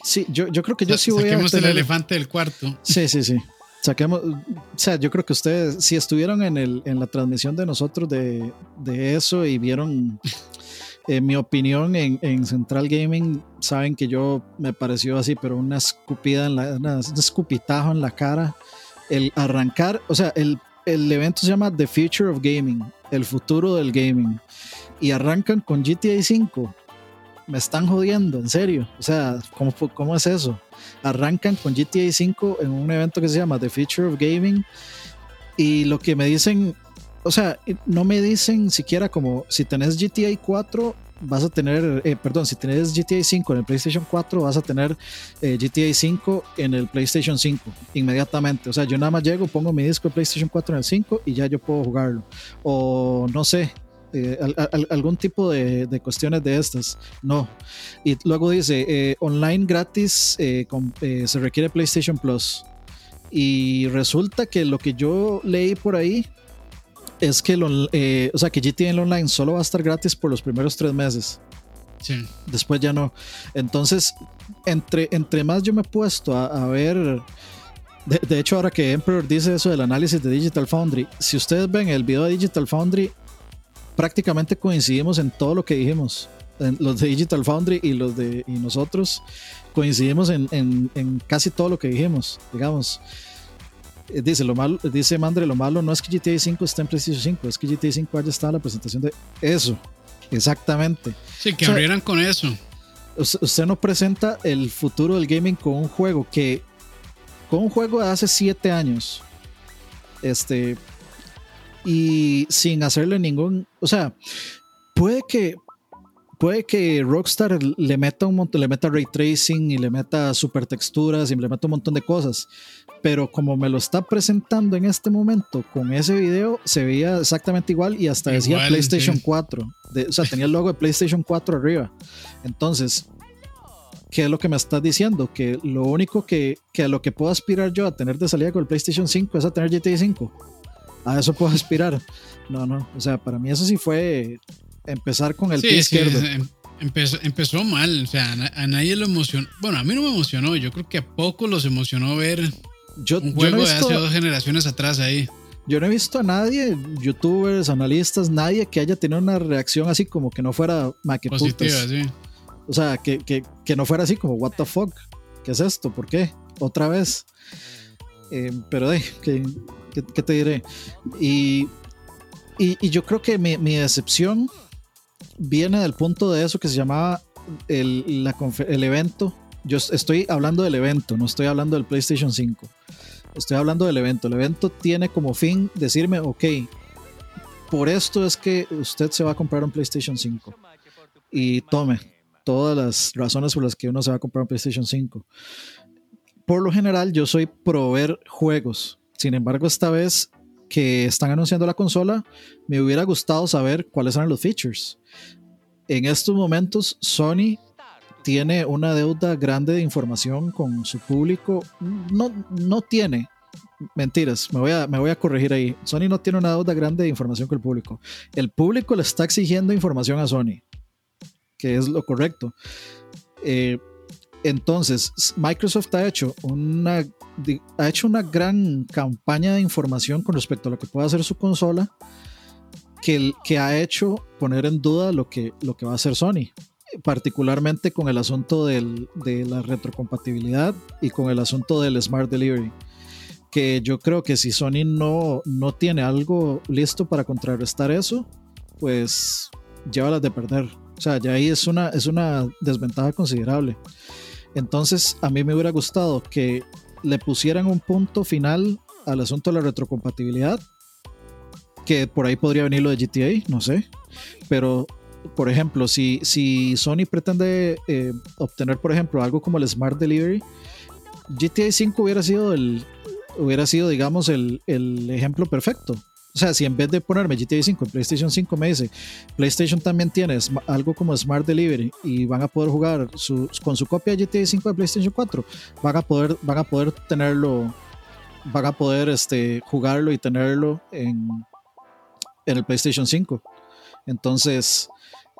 Sí, yo, yo creo que yo sí voy a. Saquemos el elefante del cuarto. Sí, sí, sí. Saquemos. O sea, yo creo que ustedes, si estuvieron en, el, en la transmisión de nosotros de, de eso y vieron eh, mi opinión en, en, Central Gaming, saben que yo me pareció así, pero una escupida, en la, una, un escupitajo en la cara. El arrancar, o sea, el, el evento se llama The Future of Gaming, el futuro del gaming. Y arrancan con GTA 5 me están jodiendo, en serio. O sea, ¿cómo, cómo es eso? Arrancan con GTA 5 en un evento que se llama The Future of Gaming y lo que me dicen, o sea, no me dicen siquiera como si tenés GTA 4 vas a tener, eh, perdón, si tenés GTA 5 en el PlayStation 4, vas a tener eh, GTA 5 en el PlayStation 5 inmediatamente. O sea, yo nada más llego, pongo mi disco de PlayStation 4 en el 5 y ya yo puedo jugarlo. O no sé, eh, algún tipo de, cuestiones de estas. No. Y luego dice, eh, online gratis eh, se requiere PlayStation Plus. Y resulta que lo que yo leí por ahí es que, lo, o sea, que GTA Online solo va a estar gratis por los primeros tres meses. Sí. Después ya no. Entonces, entre, entre más yo me he puesto a, ver... De, de, hecho, ahora que Emperor dice eso del análisis de Digital Foundry, si ustedes ven el video de Digital Foundry, prácticamente coincidimos en todo lo que dijimos. los de Digital Foundry y los de y nosotros coincidimos en, en, casi todo lo que dijimos, digamos. Eh, dice, lo malo, dice Mandre, lo malo no es que GTA 5 esté en PlayStation 5, es que GTA 5 haya estado la presentación de eso. Exactamente. Sí, que abrieran con eso. Usted no presenta el futuro del gaming con un juego que, con un juego de hace 7 años, este, y sin hacerle ningún, o sea, puede que puede que Rockstar le meta un montón, le meta ray tracing y le meta super texturas y le meta un montón de cosas, pero como me lo está presentando en este momento con ese video, se veía exactamente igual y hasta decía PlayStation 4, o sea, tenía el logo de PlayStation 4 arriba. Entonces, ¿qué es lo que me estás diciendo? Que lo único que, que a lo que puedo aspirar yo a tener de salida con el PlayStation 5 es a tener GTA 5 a eso puedo aspirar. No, no, o sea, para mí eso sí fue empezar con el pie izquierdo. Em, empezó, empezó, mal, o sea, a, nadie lo emocionó. Bueno, a mí no me emocionó, yo creo que a poco los emocionó ver yo, un juego de hace dos generaciones atrás ahí. Yo no he visto a nadie, youtubers, analistas, nadie que haya tenido una reacción así como que no fuera Positiva, sí. O sea, que, que, que, no fuera así como, what the fuck, ¿qué es esto? ¿Por qué? Otra vez. Eh, pero de, que ¿qué, te diré? Y, y, yo creo que mi, decepción viene del punto de eso que se llamaba el, la, el evento. Yo estoy hablando del evento, no estoy hablando del PlayStation 5. Estoy hablando del evento. El evento tiene como fin decirme, ok, por esto es que usted se va a comprar un PlayStation 5. Y tome todas las razones por las que uno se va a comprar un PlayStation 5. Por lo general, yo soy proveer juegos. Sin embargo, esta vez que están anunciando la consola, me hubiera gustado saber cuáles eran los features. En estos momentos, Sony tiene una deuda grande de información con su público. No, no tiene. Mentiras, me voy, a, me voy a corregir ahí. Sony no tiene una deuda grande de información con el público. El público le está exigiendo información a Sony, que es lo correcto. Eh, entonces, Microsoft ha hecho una, ha hecho una gran campaña de información con respecto a lo que puede hacer su consola, que, que ha hecho poner en duda lo que, lo que va a hacer Sony particularmente con el asunto del, de la retrocompatibilidad y con el asunto del Smart Delivery. Que yo creo que si Sony no, no tiene algo listo para contrarrestar eso, pues llévalas de perder. O sea, ya ahí es una, es una desventaja considerable. Entonces, a mí me hubiera gustado que le pusieran un punto final al asunto de la retrocompatibilidad, que por ahí podría venir lo de GTA, no sé, pero por ejemplo, si, si Sony pretende eh, obtener, por ejemplo, algo como el Smart Delivery, GTA 5 hubiera sido el, hubiera sido, digamos, el, el, ejemplo perfecto. O sea, si en vez de ponerme GTA 5 en PlayStation 5 me dice, PlayStation también tiene algo como Smart Delivery y van a poder jugar con su copia de GTA 5 de PlayStation 4, van a poder, van a poder tenerlo, van a poder este, jugarlo y tenerlo en, en el PlayStation 5. Entonces,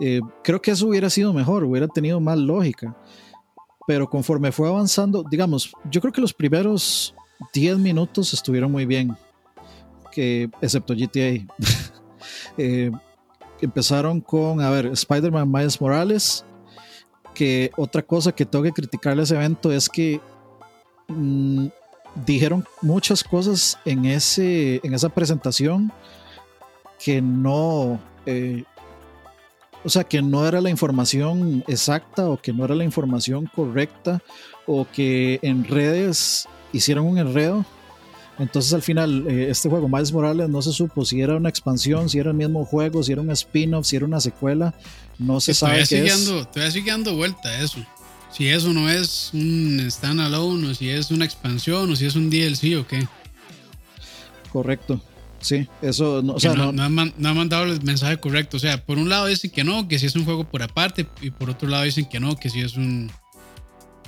eh, creo que eso hubiera sido mejor, hubiera tenido más lógica. Pero conforme fue avanzando, digamos, yo creo que los primeros 10 minutos estuvieron muy bien, excepto GTA. eh, empezaron con, a ver, Spider-Man Miles Morales, que otra cosa que tengo que criticarle a ese evento es que mm, dijeron muchas cosas en, ese, en esa presentación que no, eh, o sea, que no era la información exacta o que no era la información correcta o que en redes hicieron un enredo. Entonces al final eh, este juego Miles Morales no se supo si era una expansión, si era el mismo juego, si era un spin-off, si era una secuela. No se sabe qué siguiendo, es. Todavía sigue dando vuelta eso. Si eso no es un standalone o si es una expansión o si es un DLC o qué. Correcto. Sí, eso no, o sea, no, ha mandado el mensaje correcto. O sea, por un lado dicen que no, que si es un juego por aparte, y por otro lado dicen que no, que si es un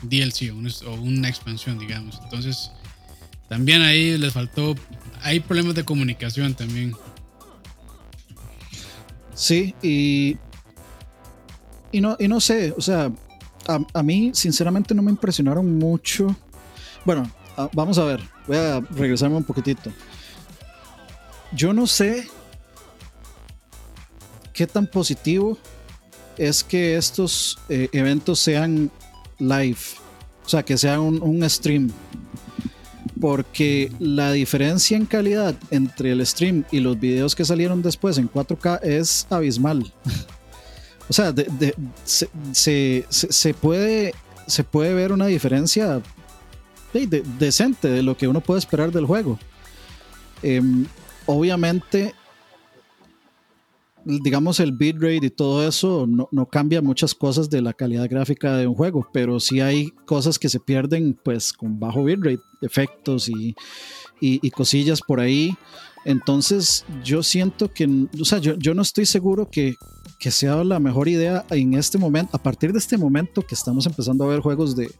DLC o, una expansión, digamos. Entonces, también ahí les faltó. Hay problemas de comunicación también. Sí, y. Y no, y no sé, o sea, a, mí sinceramente no me impresionaron mucho. Bueno, vamos a ver, voy a regresarme un poquitito. Yo no sé qué tan positivo es que estos eh, eventos sean live, o sea, que sean un, stream, porque la diferencia en calidad entre el stream y los videos que salieron después en 4K es abismal. o sea, se, puede, se puede ver una diferencia decente de lo que uno puede esperar del juego. Em, obviamente, digamos, el bitrate y todo eso no, cambia muchas cosas de la calidad gráfica de un juego, pero sí hay cosas que se pierden pues con bajo bitrate, efectos y, cosillas por ahí. Entonces, yo siento que, o sea, yo, no estoy seguro que, sea la mejor idea en este momento, a partir de este momento que estamos empezando a ver juegos de,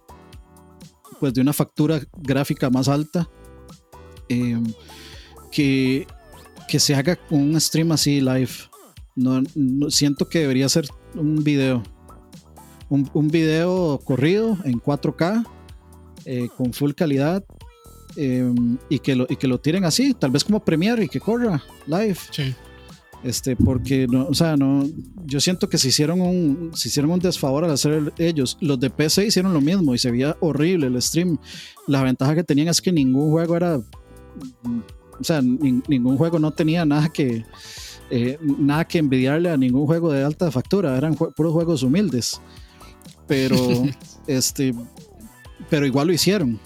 pues, de una factura gráfica más alta, em, que que se haga un stream así live. No, siento que debería ser un video. Un, un video corrido en 4K, eh, con full calidad, em, y, que lo, y que lo tiren así, tal vez como Premiere y que corra live. Sí. Este, porque no, o sea, no, yo siento que se hicieron un, se hicieron un desfavor al hacer ellos. Los de PC hicieron lo mismo y se veía horrible el stream. La ventaja que tenían es que ningún juego era o sea, ningún juego no tenía nada que, eh, nada que envidiarle a ningún juego de alta factura, eran puros juegos humildes. Pero, este, pero igual lo hicieron.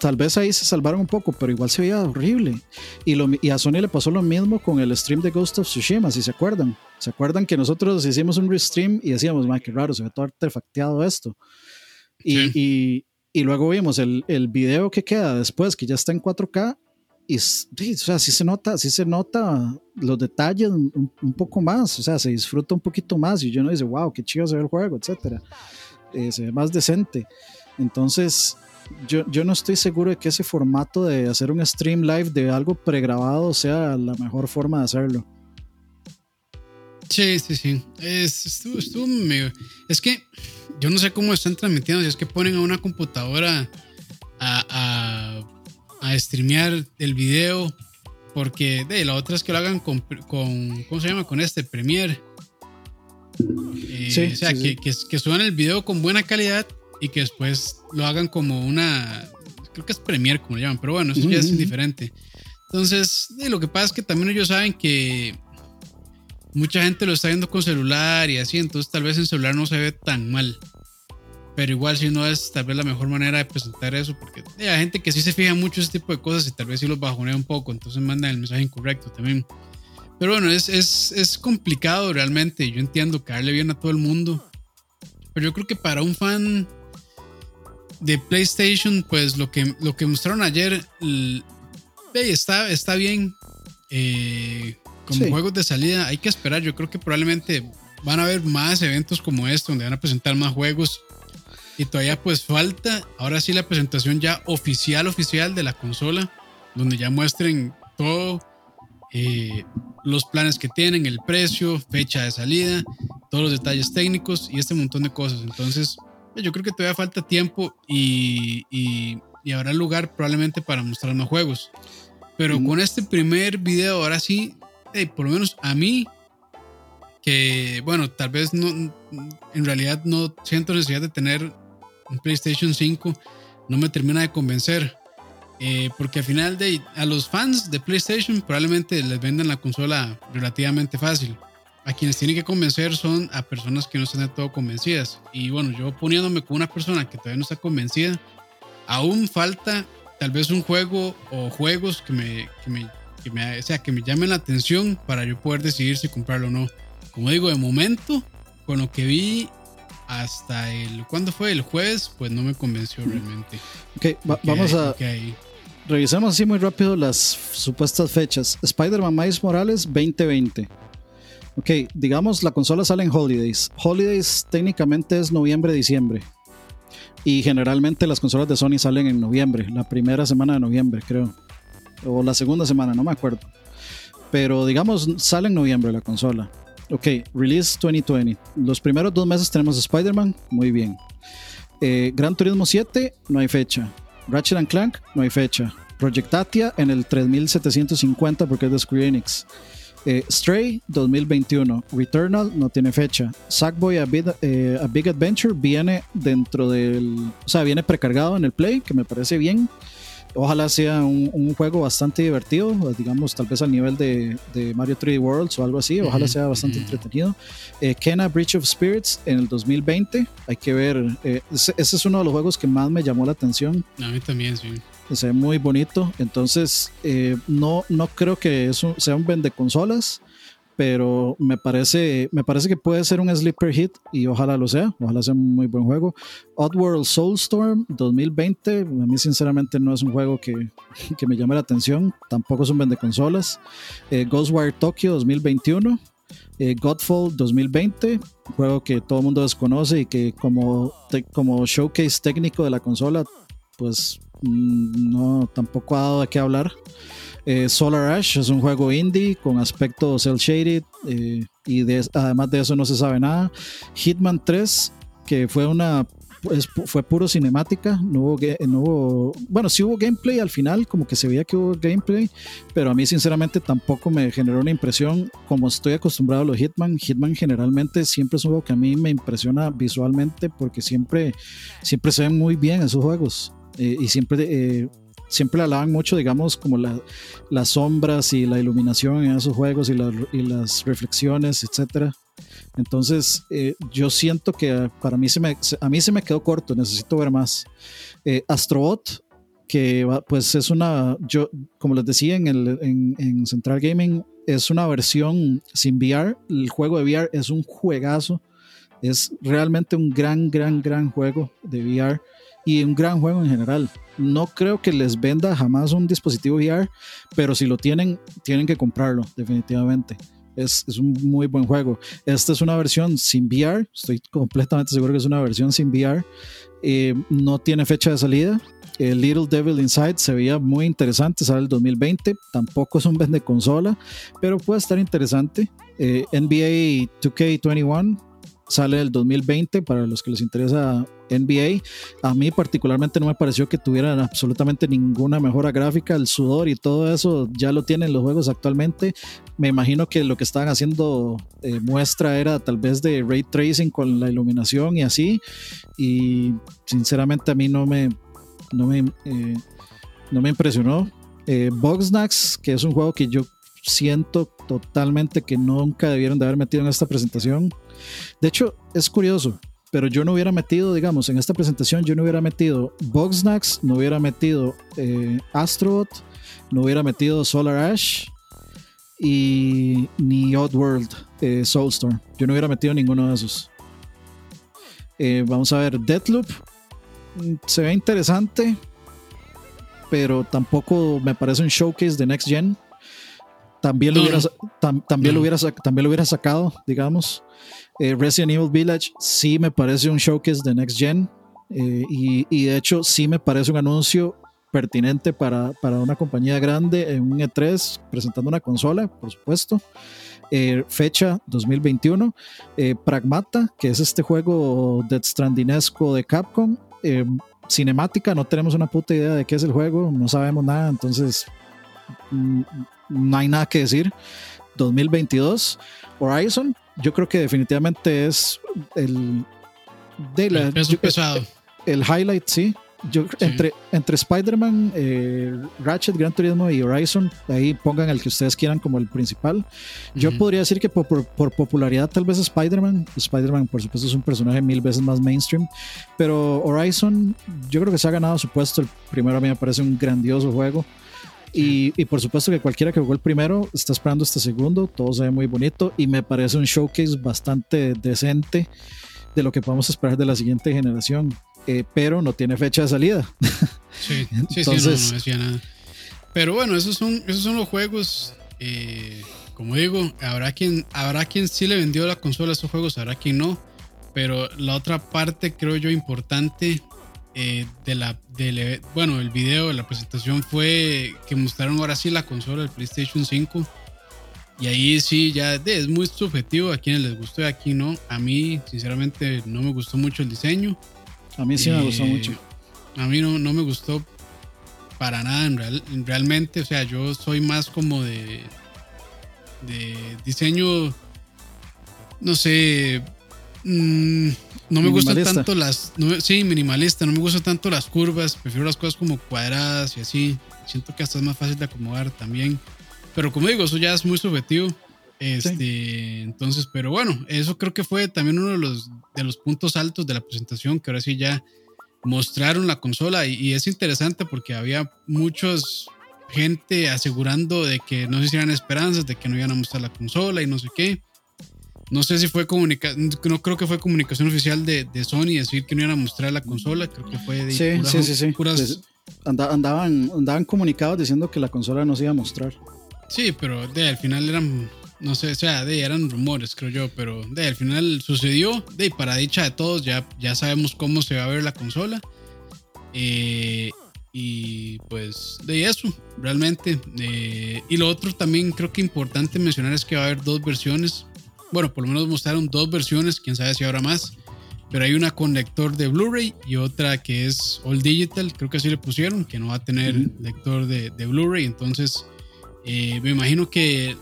tal vez ahí se salvaron un poco, pero igual se veía horrible. Y, lo, y a Sony le pasó lo mismo con el stream de Ghost of Tsushima, si se acuerdan. ¿Se acuerdan que nosotros hicimos un restream y decíamos, ma, qué raro, se ve todo artefacteado esto? Y, y, y luego vimos el, el, video que queda después, que ya está en 4K, y o sea, sí se nota, sí se nota los detalles un, poco más, o sea, se disfruta un poquito más y yo no dice, wow, qué chido se ve el juego, etcétera. Eh, se ve más decente. Entonces, yo, yo no estoy seguro de que ese formato de hacer un stream live de algo pregrabado sea la mejor forma de hacerlo. Sí, sí, sí. Es, estuvo, estuvo medio... Es que yo no sé cómo están transmitiendo. Si es que ponen a una computadora a, a streamear el video. Porque de la otra es que lo hagan con, con ¿cómo se llama? Con este Premiere. Eh, sí, o sea, que, Que, que, suban el video con buena calidad y que después lo hagan como una. Creo que es Premiere, como lo llaman, pero bueno, eso ya es indiferente. Entonces, de lo que pasa es que también ellos saben que mucha gente lo está viendo con celular y así, entonces tal vez en celular no se ve tan mal. Pero igual si no es tal vez la mejor manera de presentar eso, porque hay gente que sí se fija mucho ese tipo de cosas y tal vez sí los bajonea un poco, entonces mandan el mensaje incorrecto también. Pero bueno, es, es, es complicado realmente, yo entiendo que darle bien a todo el mundo, pero yo creo que para un fan de PlayStation, pues lo que, lo que mostraron ayer está, está bien. Eh, como juegos de salida hay que esperar. Yo creo que probablemente van a haber más eventos como este donde van a presentar más juegos. Y todavía pues falta, ahora sí la presentación ya oficial, oficial de la consola, donde ya muestren todo, eh, los planes que tienen, el precio, fecha de salida, todos los detalles técnicos y este montón de cosas. Entonces, yo creo que todavía falta tiempo y, y, y habrá lugar probablemente para mostrar más juegos. Pero con este primer video, ahora sí, por lo menos a mí, que bueno, tal vez no, en realidad no siento necesidad de tener PlayStation 5, no me termina de convencer. Eh, porque al final de a los fans de PlayStation probablemente les vendan la consola relativamente fácil. A quienes tienen que convencer son a personas que no están de todo convencidas. Y bueno, yo poniéndome con una persona que todavía no está convencida, aún falta tal vez un juego o juegos que me, que me que sea, que me llamen la atención para yo poder decidir si comprarlo o no. Como digo, de momento, con lo que vi hasta el, ¿cuándo fue? El jueves, pues no me convenció realmente. Ok, vamos a... Revisemos así muy rápido las supuestas fechas. Spider-Man Miles Morales 2020. Ok, digamos la consola sale en Holidays. Holidays técnicamente es noviembre-diciembre. Y generalmente las consolas de Sony salen en noviembre, la primera semana de noviembre, creo o la segunda semana, no me acuerdo. Pero digamos, sale en noviembre la consola. Ok, release 2020. Los primeros dos meses tenemos Spider-Man, muy bien. Eh, Gran Turismo 7, no hay fecha. Ratchet and Clank, no hay fecha. Project Atia en el 3750 porque es de Square Enix. Eh, Stray 2021, Returnal no tiene fecha. Sackboy a eh, a Big Adventure viene dentro del. O sea, viene precargado en el Play, que me parece bien. Ojalá sea un, juego bastante divertido, digamos, tal vez al nivel de, Mario 3D Worlds o algo así. Ojalá sea bastante entretenido. Eh, Kena Breach of Spirits en el 2020. Hay que ver. Eh, ese, es uno de los juegos que más me llamó la atención. A mí también, sí. Se ve muy bonito. Entonces, eh, no, no creo que eso sea un vende consolas pero me parece, me parece que puede ser un sleeper hit y ojalá lo sea, ojalá sea un muy buen juego. Oddworld Soulstorm 2020, a mí sinceramente no es un juego que, que me llame la atención, tampoco es un vende consolas. Eh, Ghostwire Tokyo 2021. Eh, Godfall 2020, juego que todo el mundo desconoce y que como, como showcase técnico de la consola, pues no tampoco ha dado de qué hablar. Eh, Solar Ash es un juego indie con aspecto cel shaded eh, y además de eso no se sabe nada. Hitman 3, que fue una fue puro cinemática, no hubo, no bueno, sí hubo gameplay al final, como que se veía que hubo gameplay, pero a mí sinceramente tampoco me generó una impresión como estoy acostumbrado a los Hitman. Hitman generalmente siempre es un juego que a mí me impresiona visualmente porque siempre, siempre se ven muy bien esos juegos. Eh, y siempre siempre hablaban mucho, digamos, como las sombras y la iluminación en esos juegos y, las reflexiones, etcétera. Entonces, eh, yo siento que para mí se me, a mí se me quedó corto, necesito ver más. Eh, Astrobot, que pues es una, yo como les decía en, el, en, Central Gaming, es una versión sin VR. El juego de VR es un juegazo. Es realmente un gran, gran, gran juego de VR y un gran juego en general. No creo que les venda jamás un dispositivo VR, pero si lo tienen, tienen que comprarlo, definitivamente. Es, un muy buen juego. Esta es una versión sin VR, estoy completamente seguro que es una versión sin VR. Eh, no tiene fecha de salida. El Little Devil Inside se veía muy interesante, sale el 2020. Tampoco es un vende consola, pero puede estar interesante. Eh, NBA 2K21 sale el 2020 para los que les interesa NBA. A mí particularmente no me pareció que tuvieran absolutamente ninguna mejora gráfica, el sudor y todo eso ya lo tienen los juegos actualmente. Me imagino que lo que estaban haciendo eh, muestra era tal vez de ray tracing con la iluminación y así. Y sinceramente a mí no me, no me, eh, no me impresionó. Eh, Boxnax, que es un juego que yo siento totalmente que nunca debieron de haber metido en esta presentación. De hecho, es curioso, pero yo no hubiera metido, digamos, en esta presentación, yo no hubiera metido Boxnax, no hubiera metido eh, Astrobot, no hubiera metido Solar Ash y ni Oddworld eh, Soulstorm. Yo no hubiera metido ninguno de esos. Eh, vamos a ver, Deathloop mm, se ve interesante, pero tampoco me parece un showcase de Next Gen. También, lo, hubiera, también, lo hubiera, también lo hubiera sacado, digamos. Eh, Resident Evil Village sí me parece un showcase de Next Gen. Eh, y, y, de hecho sí me parece un anuncio pertinente para, para, una compañía grande en un E3 presentando una consola, por supuesto. Eh, fecha 2021. Pragmata, que es este juego de Strandinesco de Capcom. cinemática, no tenemos una puta idea de qué es el juego, no sabemos nada, entonces mm, no hay nada que decir. 2022, Horizon, yo creo que definitivamente es el de la, el pesado. El highlight, sí. Yo, Entre, entre Spider-Man, eh, Ratchet, Gran Turismo y Horizon, ahí pongan el que ustedes quieran como el principal. Yo podría decir que por, por, popularidad tal vez Spider-Man, Spider-Man por supuesto es un personaje mil veces más mainstream, pero Horizon yo creo que se ha ganado su puesto. El primero a mí me parece un grandioso juego. Y, por supuesto que cualquiera que jugó el primero está esperando este segundo, todo se ve muy bonito y me parece un showcase bastante decente de lo que podemos esperar de la siguiente generación, eh, pero no tiene fecha de salida. Sí, sí, sí, no, decía nada. Pero bueno, esos son, esos son los juegos, eh, como digo, habrá quien, habrá quien sí le vendió la consola a esos juegos, habrá quien no, pero la otra parte creo yo importante eh, de la, del, bueno, el video de la presentación fue que mostraron ahora sí la consola del PlayStation 5. Y ahí sí, ya es muy subjetivo a quienes les gustó y a quien no. A mí, sinceramente, no me gustó mucho el diseño. A mí sí me gustó mucho. A mí no, no me gustó para nada en real, realmente. O sea, yo soy más como de, de diseño, no sé, mmm, no me gustan tanto las. sí, minimalista. No me gustan tanto las curvas. Prefiero las cosas como cuadradas y así. Siento que hasta es más fácil de acomodar también. Pero como digo, eso ya es muy subjetivo. Este, Entonces, pero bueno, eso creo que fue también uno de los, de los puntos altos de la presentación, que ahora sí ya mostraron la consola y, y es interesante porque había muchos gente asegurando de que no se hicieran esperanzas, de que no iban a mostrar la consola y no sé qué. No sé si fue comunicación, no creo que fue comunicación oficial de, de, Sony decir que no iban a mostrar la consola, creo que fue de sí, sí, sí, sí. Pues, andaban, andaban comunicados diciendo que la consola no se iba a mostrar. Sí, pero de, al final eran, no sé, o sea, de, eran rumores, creo yo, pero de, al final sucedió, de, para dicha de todos, ya, ya sabemos cómo se va a ver la consola. Eh, y pues de eso, realmente. Eh, y lo otro también creo que importante mencionar es que va a haber dos versiones bueno, por lo menos mostraron dos versiones, quién sabe si habrá más. Pero hay una con lector de Blu-ray y otra que es All Digital, creo que así le pusieron, que no va a tener lector de, Blu-ray. Entonces, eh, me imagino que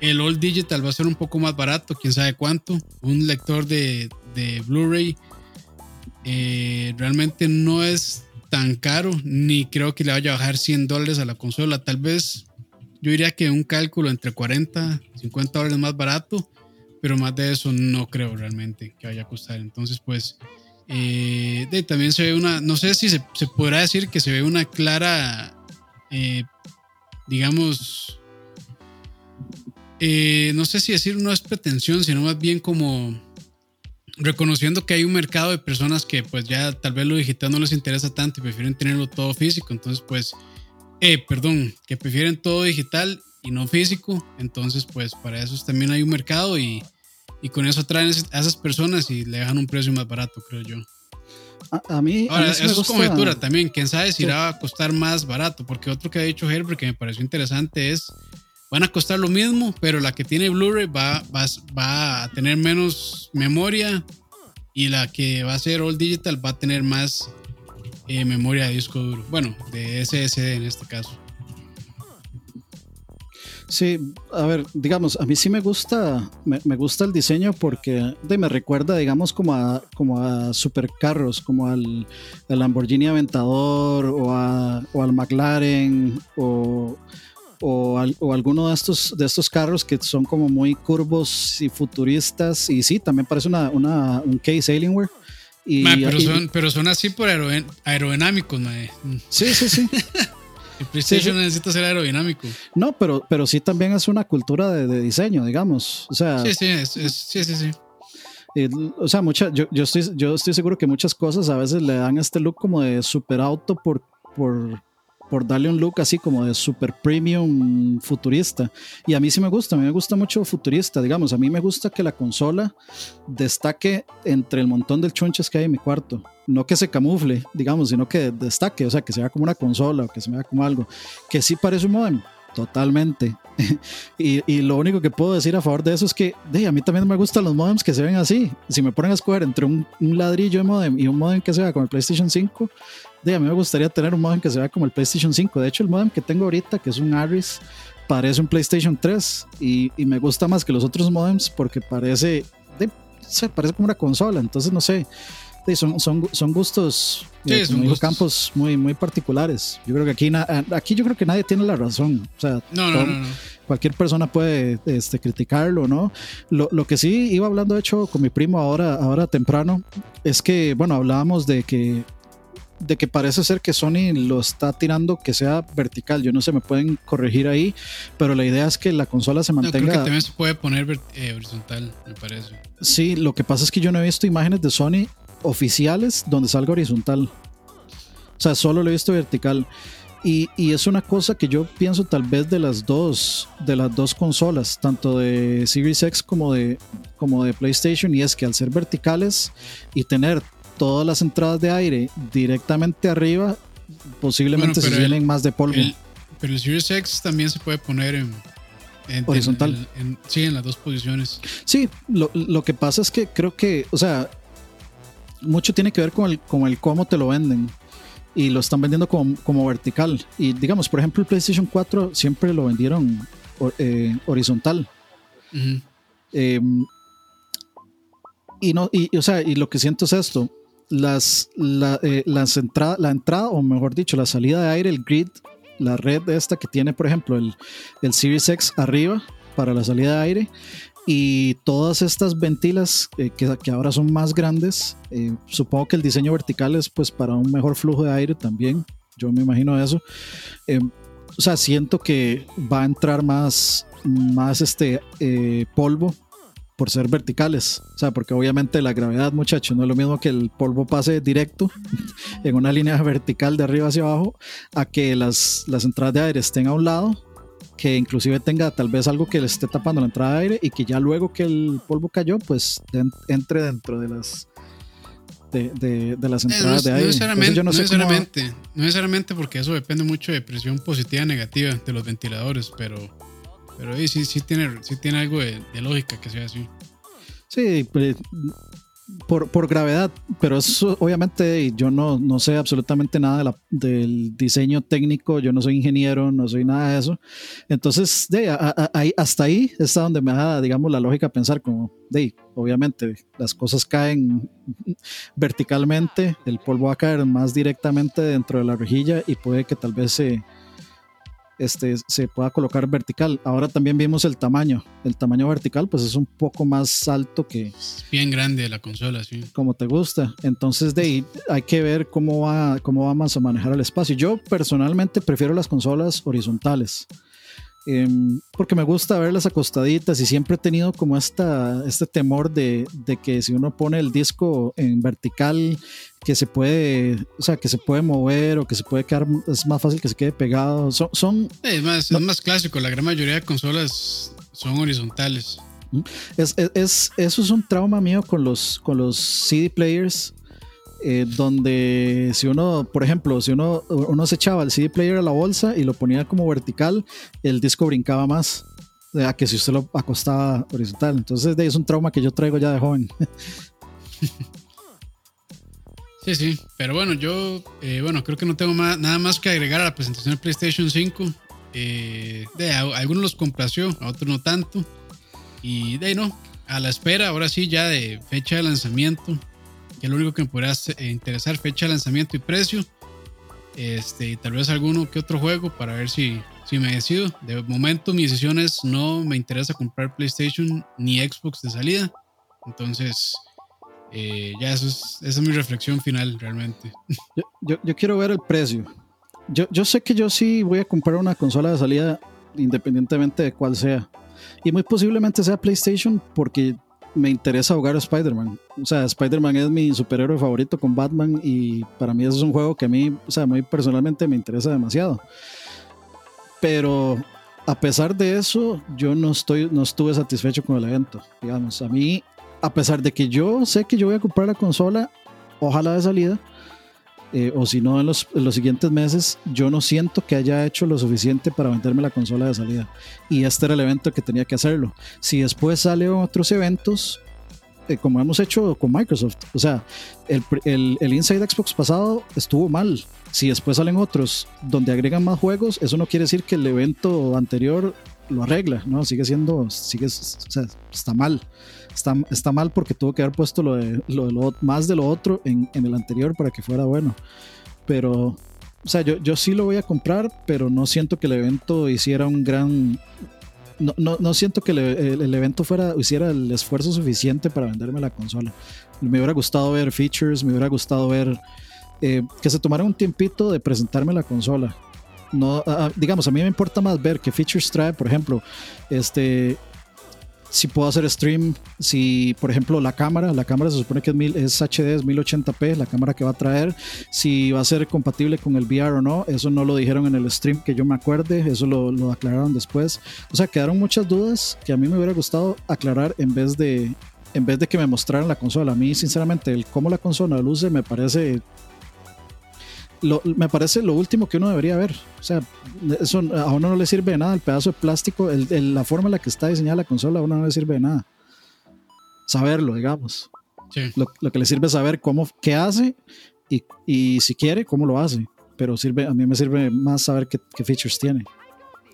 el All Digital va a ser un poco más barato, quién sabe cuánto. Un lector de, Blu-ray eh, realmente no es tan caro, ni creo que le vaya a bajar 100 dólares a la consola. Tal vez yo diría que un cálculo entre 40, 50 dólares más barato pero más de eso no creo realmente que vaya a costar. Entonces, pues Eh, también se ve una, no sé si se, se podrá decir que se ve una clara, eh, digamos, eh, no sé si decir no es pretensión, sino más bien como reconociendo que hay un mercado de personas que pues ya tal vez lo digital no les interesa tanto y prefieren tenerlo todo físico. Entonces pues, eh, perdón, que prefieren todo digital y no físico. Entonces pues para eso también hay un mercado y, y con eso traen a esas personas y le dejan un precio más barato, creo yo. A, mí, Ahora, eso es conjetura también. Quién sabe si irá a costar más barato, porque otro que ha dicho Herbert que me pareció interesante es van a costar lo mismo, pero la que tiene Blu-ray va, va, va, a tener menos memoria y la que va a ser All Digital va a tener más eh, memoria de disco duro. Bueno, de SSD en este caso. Sí, a ver, digamos, a mí sí me gusta, me, me gusta el diseño porque de, me recuerda, digamos, como a, como a supercarros, como al, al Lamborghini Aventador o, a, o al McLaren o, o, al, o, alguno de estos, de estos carros que son como muy curvos y futuristas. Y sí, también parece una, una un case Alienware. Y, pero, son, pero son así por aerodin aerodinámicos, mae. Sí, sí, sí. El PlayStation sí, necesita ser aerodinámico. No, pero, pero sí también es una cultura de, de diseño, digamos. O sea, sí, sí, es, es, sí, sí, sí. Eh, o sea, mucha, yo, yo, estoy, yo estoy seguro que muchas cosas a veces le dan este look como de super auto por, por, por darle un look así como de super premium futurista. Y a mí sí me gusta, a mí me gusta mucho futurista, digamos. A mí me gusta que la consola destaque entre el montón de chunches que hay en mi cuarto. No que se camufle, digamos, sino que destaque, o sea, que sea como una consola o que se vea como algo. Que sí parece un modem, totalmente. y, y, lo único que puedo decir a favor de eso es que de, a mí también me gustan los modems que se ven así. Si me ponen a escoger entre un, un ladrillo de modem y un modem que se vea como el PlayStation 5, de, a mí me gustaría tener un modem que se vea como el PlayStation 5. De hecho, el modem que tengo ahorita, que es un Aris, parece un PlayStation 3 y, y me gusta más que los otros modems porque parece, de, se parece como una consola. Entonces, no sé. Sí, son, son, son gustos, sí, eh, son gustos. campos muy, muy particulares. Yo creo que aquí, aquí yo creo que nadie tiene la razón. O sea, no, no, no, no, cualquier persona puede este, criticarlo, ¿no? Lo, lo, que sí iba hablando, de hecho, con mi primo ahora, ahora temprano, es que, bueno, hablábamos de que de que parece ser que Sony lo está tirando que sea vertical. Yo no sé, me pueden corregir ahí, pero la idea es que la consola se mantenga. No, creo que también se puede poner eh, horizontal, me parece. Sí, lo que pasa es que yo no he visto imágenes de Sony oficiales donde salga horizontal. O sea, solo lo he visto vertical. Y, y, es una cosa que yo pienso tal vez de las dos, de las dos consolas, tanto de Series X como de, como de PlayStation, y es que al ser verticales y tener todas las entradas de aire directamente arriba, posiblemente bueno, se llenen más de polvo. El, pero el Series X también se puede poner en, en horizontal. En, en, sí, en las dos posiciones. Sí, lo, lo, que pasa es que creo que, o sea, mucho tiene que ver con el, con el cómo te lo venden. Y lo están vendiendo como, como vertical. Y digamos, por ejemplo, el PlayStation 4 siempre lo vendieron eh, horizontal. Uh -huh. eh, y no, y, o sea, y lo que siento es esto las, la, eh, las entrada, la entrada, o mejor dicho, la salida de aire, el grid, la red esta que tiene, por ejemplo, el, el Series X arriba para la salida de aire y todas estas ventilas eh, que, que, ahora son más grandes, eh, supongo que el diseño vertical es pues para un mejor flujo de aire también, yo me imagino eso. Eh, o sea, siento que va a entrar más, más este polvo por ser verticales. O sea, porque obviamente la gravedad, muchachos, no es lo mismo que el polvo pase directo en una línea vertical de arriba hacia abajo a que las, las entradas de aire estén a un lado, que inclusive tenga tal vez algo que le esté tapando la entrada de aire y que ya luego que el polvo cayó, pues entre dentro de las de, de, de las entradas eh, no, de aire. No necesariamente, yo no, sé necesariamente, cómo... no necesariamente porque eso depende mucho de presión positiva negativa de los ventiladores, pero pero sí, sí, tiene, sí tiene algo de, de lógica que sea así. Sí, pues, por, por, gravedad, pero eso obviamente yo no, no sé absolutamente nada de la, del diseño técnico, yo no soy ingeniero, no soy nada de eso. Entonces, de, a, a, a, hasta ahí está donde me da, digamos, la lógica pensar como, de, obviamente las cosas caen verticalmente, el polvo va a caer más directamente dentro de la rejilla y puede que tal vez se este, se pueda colocar vertical. Ahora también vimos el tamaño. El tamaño vertical pues es un poco más alto que... bien grande la consola, sí. Como te gusta. Entonces de ahí hay que ver cómo, va, cómo vamos a manejar el espacio. Yo personalmente prefiero las consolas horizontales. Em, porque me gusta verlas acostaditas y siempre he tenido como esta, este temor de, de, que si uno pone el disco en vertical, que se puede, o sea, que se puede mover o que se puede quedar, es más fácil que se quede pegado. Son, son es, más, es más clásico, la gran mayoría de consolas son horizontales. Es, es, eso es un trauma mío con los, con los CD players eh, donde si uno, por ejemplo, si uno, uno se echaba el CD player a la bolsa y lo ponía como vertical, el disco brincaba más a que si usted lo acostaba horizontal. Entonces, es un trauma que yo traigo ya de joven. Sí, sí, pero bueno, yo, eh, bueno, creo que no tengo nada más que agregar a la presentación de PlayStation 5. Eh, de, algunos los complació, a otros no tanto. Y de ahí no, a la espera, ahora sí, ya de fecha de lanzamiento que lo único que me podría eh, interesar, fecha de lanzamiento y precio. Este, y tal vez alguno que otro juego para ver si, si me decido. De momento mis decisiones no me interesa comprar PlayStation ni Xbox de salida. Entonces, eh, ya eso es, esa es mi reflexión final realmente. Yo, yo, quiero ver el precio. Yo, yo sé que yo sí voy a comprar una consola de salida independientemente de cuál sea. Y muy posiblemente sea PlayStation porque me interesa jugar a Spider-Man. O sea, Spider-Man es mi superhéroe favorito con Batman y para mí eso es un juego que a mí, o sea, mí personalmente me interesa demasiado. Pero a pesar de eso, yo no, estoy, no estuve satisfecho con el evento. Digamos, a mí, a pesar de que yo sé que yo voy a comprar la consola, ojalá de salida, eh, o si no en los, siguientes meses, yo no siento que haya hecho lo suficiente para venderme la consola de salida. Y este era el evento que tenía que hacerlo. Si después salen otros eventos, eh, como hemos hecho con Microsoft, o sea, el, el, el Inside Xbox pasado estuvo mal. Si después salen otros donde agregan más juegos, eso no quiere decir que el evento anterior lo arregla, ¿no? Sigue siendo, sigue, o sea, está mal está, está mal porque tuvo que haber puesto lo de lo, más de lo otro en, en, el anterior para que fuera bueno. Pero, o sea, yo, yo sí lo voy a comprar, pero no siento que el evento hiciera un gran. No, no, no siento que el, el, evento fuera, hiciera el esfuerzo suficiente para venderme la consola. Me hubiera gustado ver features, me hubiera gustado ver eh, que se tomara un tiempito de presentarme la consola. No, digamos, a mí me importa más ver qué features trae, por ejemplo, este, si puedo hacer stream, si por ejemplo la cámara, la cámara se supone que es, mil, es HD, es 1080p, la cámara que va a traer, si va a ser compatible con el VR o no, eso no lo dijeron en el stream que yo me acuerde, eso lo, lo aclararon después. O sea, quedaron muchas dudas que a mí me hubiera gustado aclarar en vez de, en vez de que me mostraran la consola. A mí, sinceramente, el cómo la consola luce me parece me parece lo último que uno debería ver. O sea, eso a uno no le sirve de nada. El pedazo de plástico, el, la forma en la que está diseñada la consola, a uno no le sirve de nada. Saberlo, digamos. Lo, que le sirve es saber cómo, qué hace y, y, si quiere, cómo lo hace. Pero sirve, a mí me sirve más saber qué, qué features tiene.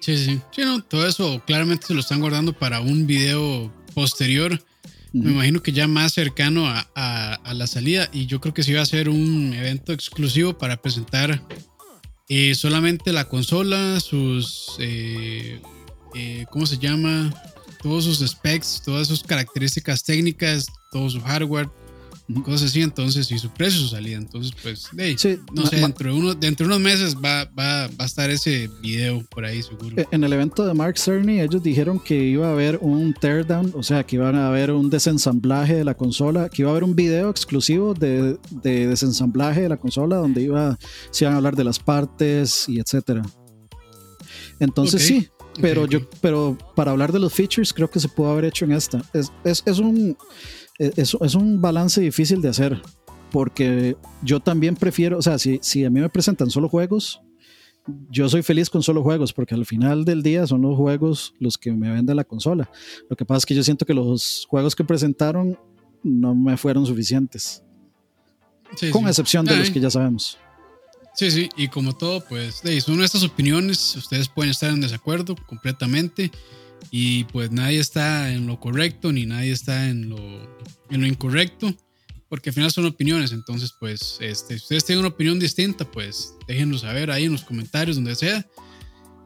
Sí, sí. Sí, no, todo eso claramente se lo están guardando para un video posterior me imagino que ya más cercano a, la salida y yo creo que sí va a ser un evento exclusivo para presentar eh, solamente la consola, sus, eh, eh, ¿cómo se llama? Todos sus specs, todas sus características técnicas, todo su hardware, cosas así, entonces, y su precio, su salida. Entonces, pues, no sé, dentro de, uno, dentro de unos meses va, va, va, a estar ese video por ahí, seguro. Eh, en el evento de Mark Cerny, ellos dijeron que iba a haber un teardown, o sea, que iban a haber un desensamblaje de la consola, que iba a haber un video exclusivo de, de desensamblaje de la consola, donde iba, se iban a hablar de las partes y etcétera. Entonces, sí. Pero yo, pero para hablar de los features, creo que se pudo haber hecho en esta. Es, es, es un es, es un balance difícil de hacer, porque yo también prefiero, o sea, si, si a mí me presentan solo juegos, yo soy feliz con solo juegos, porque al final del día son los juegos los que me venden la consola. Lo que pasa es que yo siento que los juegos que presentaron no me fueron suficientes. con excepción de los que ya sabemos. Sí, sí, y como todo, pues son nuestras opiniones, ustedes pueden estar en desacuerdo completamente y pues nadie está en lo correcto ni nadie está en lo, en lo incorrecto, porque al final son opiniones, entonces pues este, si ustedes tienen una opinión distinta, pues déjenlo saber ahí en los comentarios, donde sea.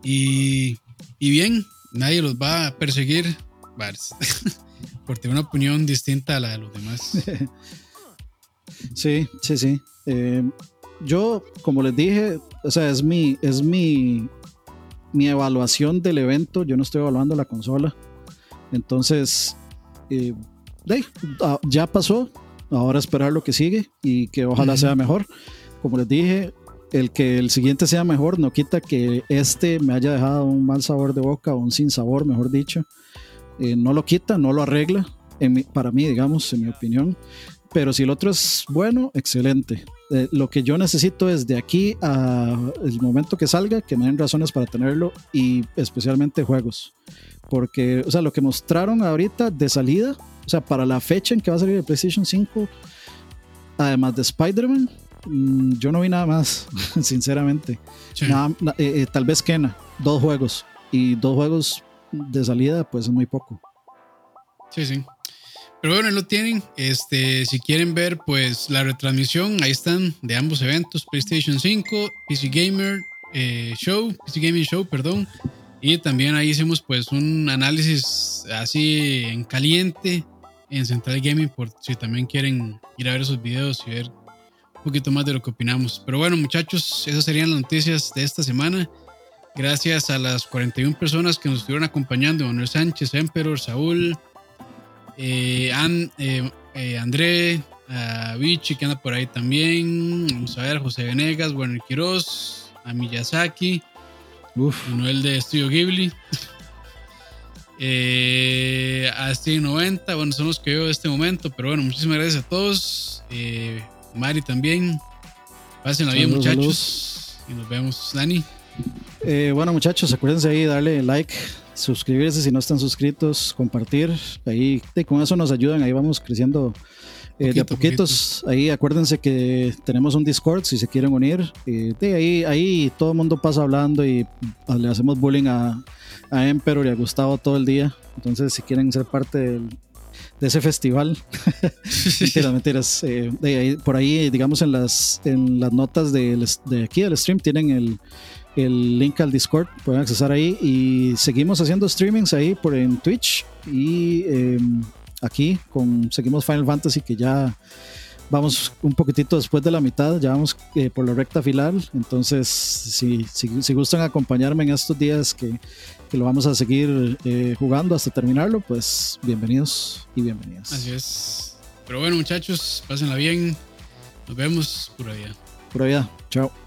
Y, y bien, nadie los va a perseguir por tener una opinión distinta a la de los demás. Sí, sí, sí. Eh, yo, como les dije, o sea, es mi, es mi, mi evaluación del evento. Yo no estoy evaluando la consola. Entonces, eh, ah, ya pasó. Ahora esperar lo que sigue y que ojalá sea mejor. Como les dije, el que el siguiente sea mejor no quita que este me haya dejado un mal sabor de boca o un sin sabor, mejor dicho. Eh, no lo quita, no lo arregla, para mí, digamos, en mi opinión. Pero si el otro es bueno, excelente. Eh, lo que yo necesito es de aquí a el momento que salga, que me den razones para tenerlo y especialmente juegos. Porque, o sea, lo que mostraron ahorita de salida, o sea, para la fecha en que va a salir el PlayStation 5, además de Spider-Man, mm, yo no vi nada más, sinceramente. Eh, eh, tal vez Kena, dos juegos. Y dos juegos de salida, pues es muy poco. Sí, sí. Pero bueno, lo tienen. Este, si quieren ver, pues la retransmisión, ahí están de ambos eventos: PlayStation 5, PC Gamer eh, Show, PC Gaming Show, perdón. Y también ahí hicimos pues un análisis así en caliente en Central Gaming por si también quieren ir a ver esos videos y ver un poquito más de lo que opinamos. Pero bueno, muchachos, esas serían las noticias de esta semana. Gracias a las 41 personas que nos estuvieron acompañando: Manuel Sánchez, Emperor, Saúl, eh, eh, eh, André, a Vichy que anda por ahí también. Vamos a ver, José Venegas, Werner Quiroz, a Miyazaki, Uf. Manuel de Estudio Ghibli. a Steve 90, bueno, son los que veo de este momento, pero bueno, muchísimas gracias a todos. Mari también. Pásenla bien, muchachos. Y nos vemos, Dani. bueno, muchachos, acuérdense ahí darle like, suscribirse si no están suscritos, compartir. Ahí con eso nos ayudan, ahí vamos creciendo eh, de a poquitos. Ahí acuérdense que tenemos un Discord si se quieren unir. de ahí, ahí todo el mundo pasa hablando y le hacemos bullying a, a Emperor y a Gustavo todo el día. Entonces, si quieren ser parte de ese festival. mentiras, mentiras. Eh, ahí, por ahí, digamos, en las, en las notas de, de aquí del stream tienen el, el link al Discord, pueden accesar ahí y seguimos haciendo streamings ahí por en Twitch y em, aquí con seguimos Final Fantasy que ya vamos un poquitito después de la mitad, ya vamos eh, por la recta final, entonces si, si, gustan acompañarme en estos días que, que lo vamos a seguir eh, jugando hasta terminarlo, pues bienvenidos y bienvenidas. Así es. Pero bueno muchachos, pásenla bien, nos vemos por allá. Por allá, chao.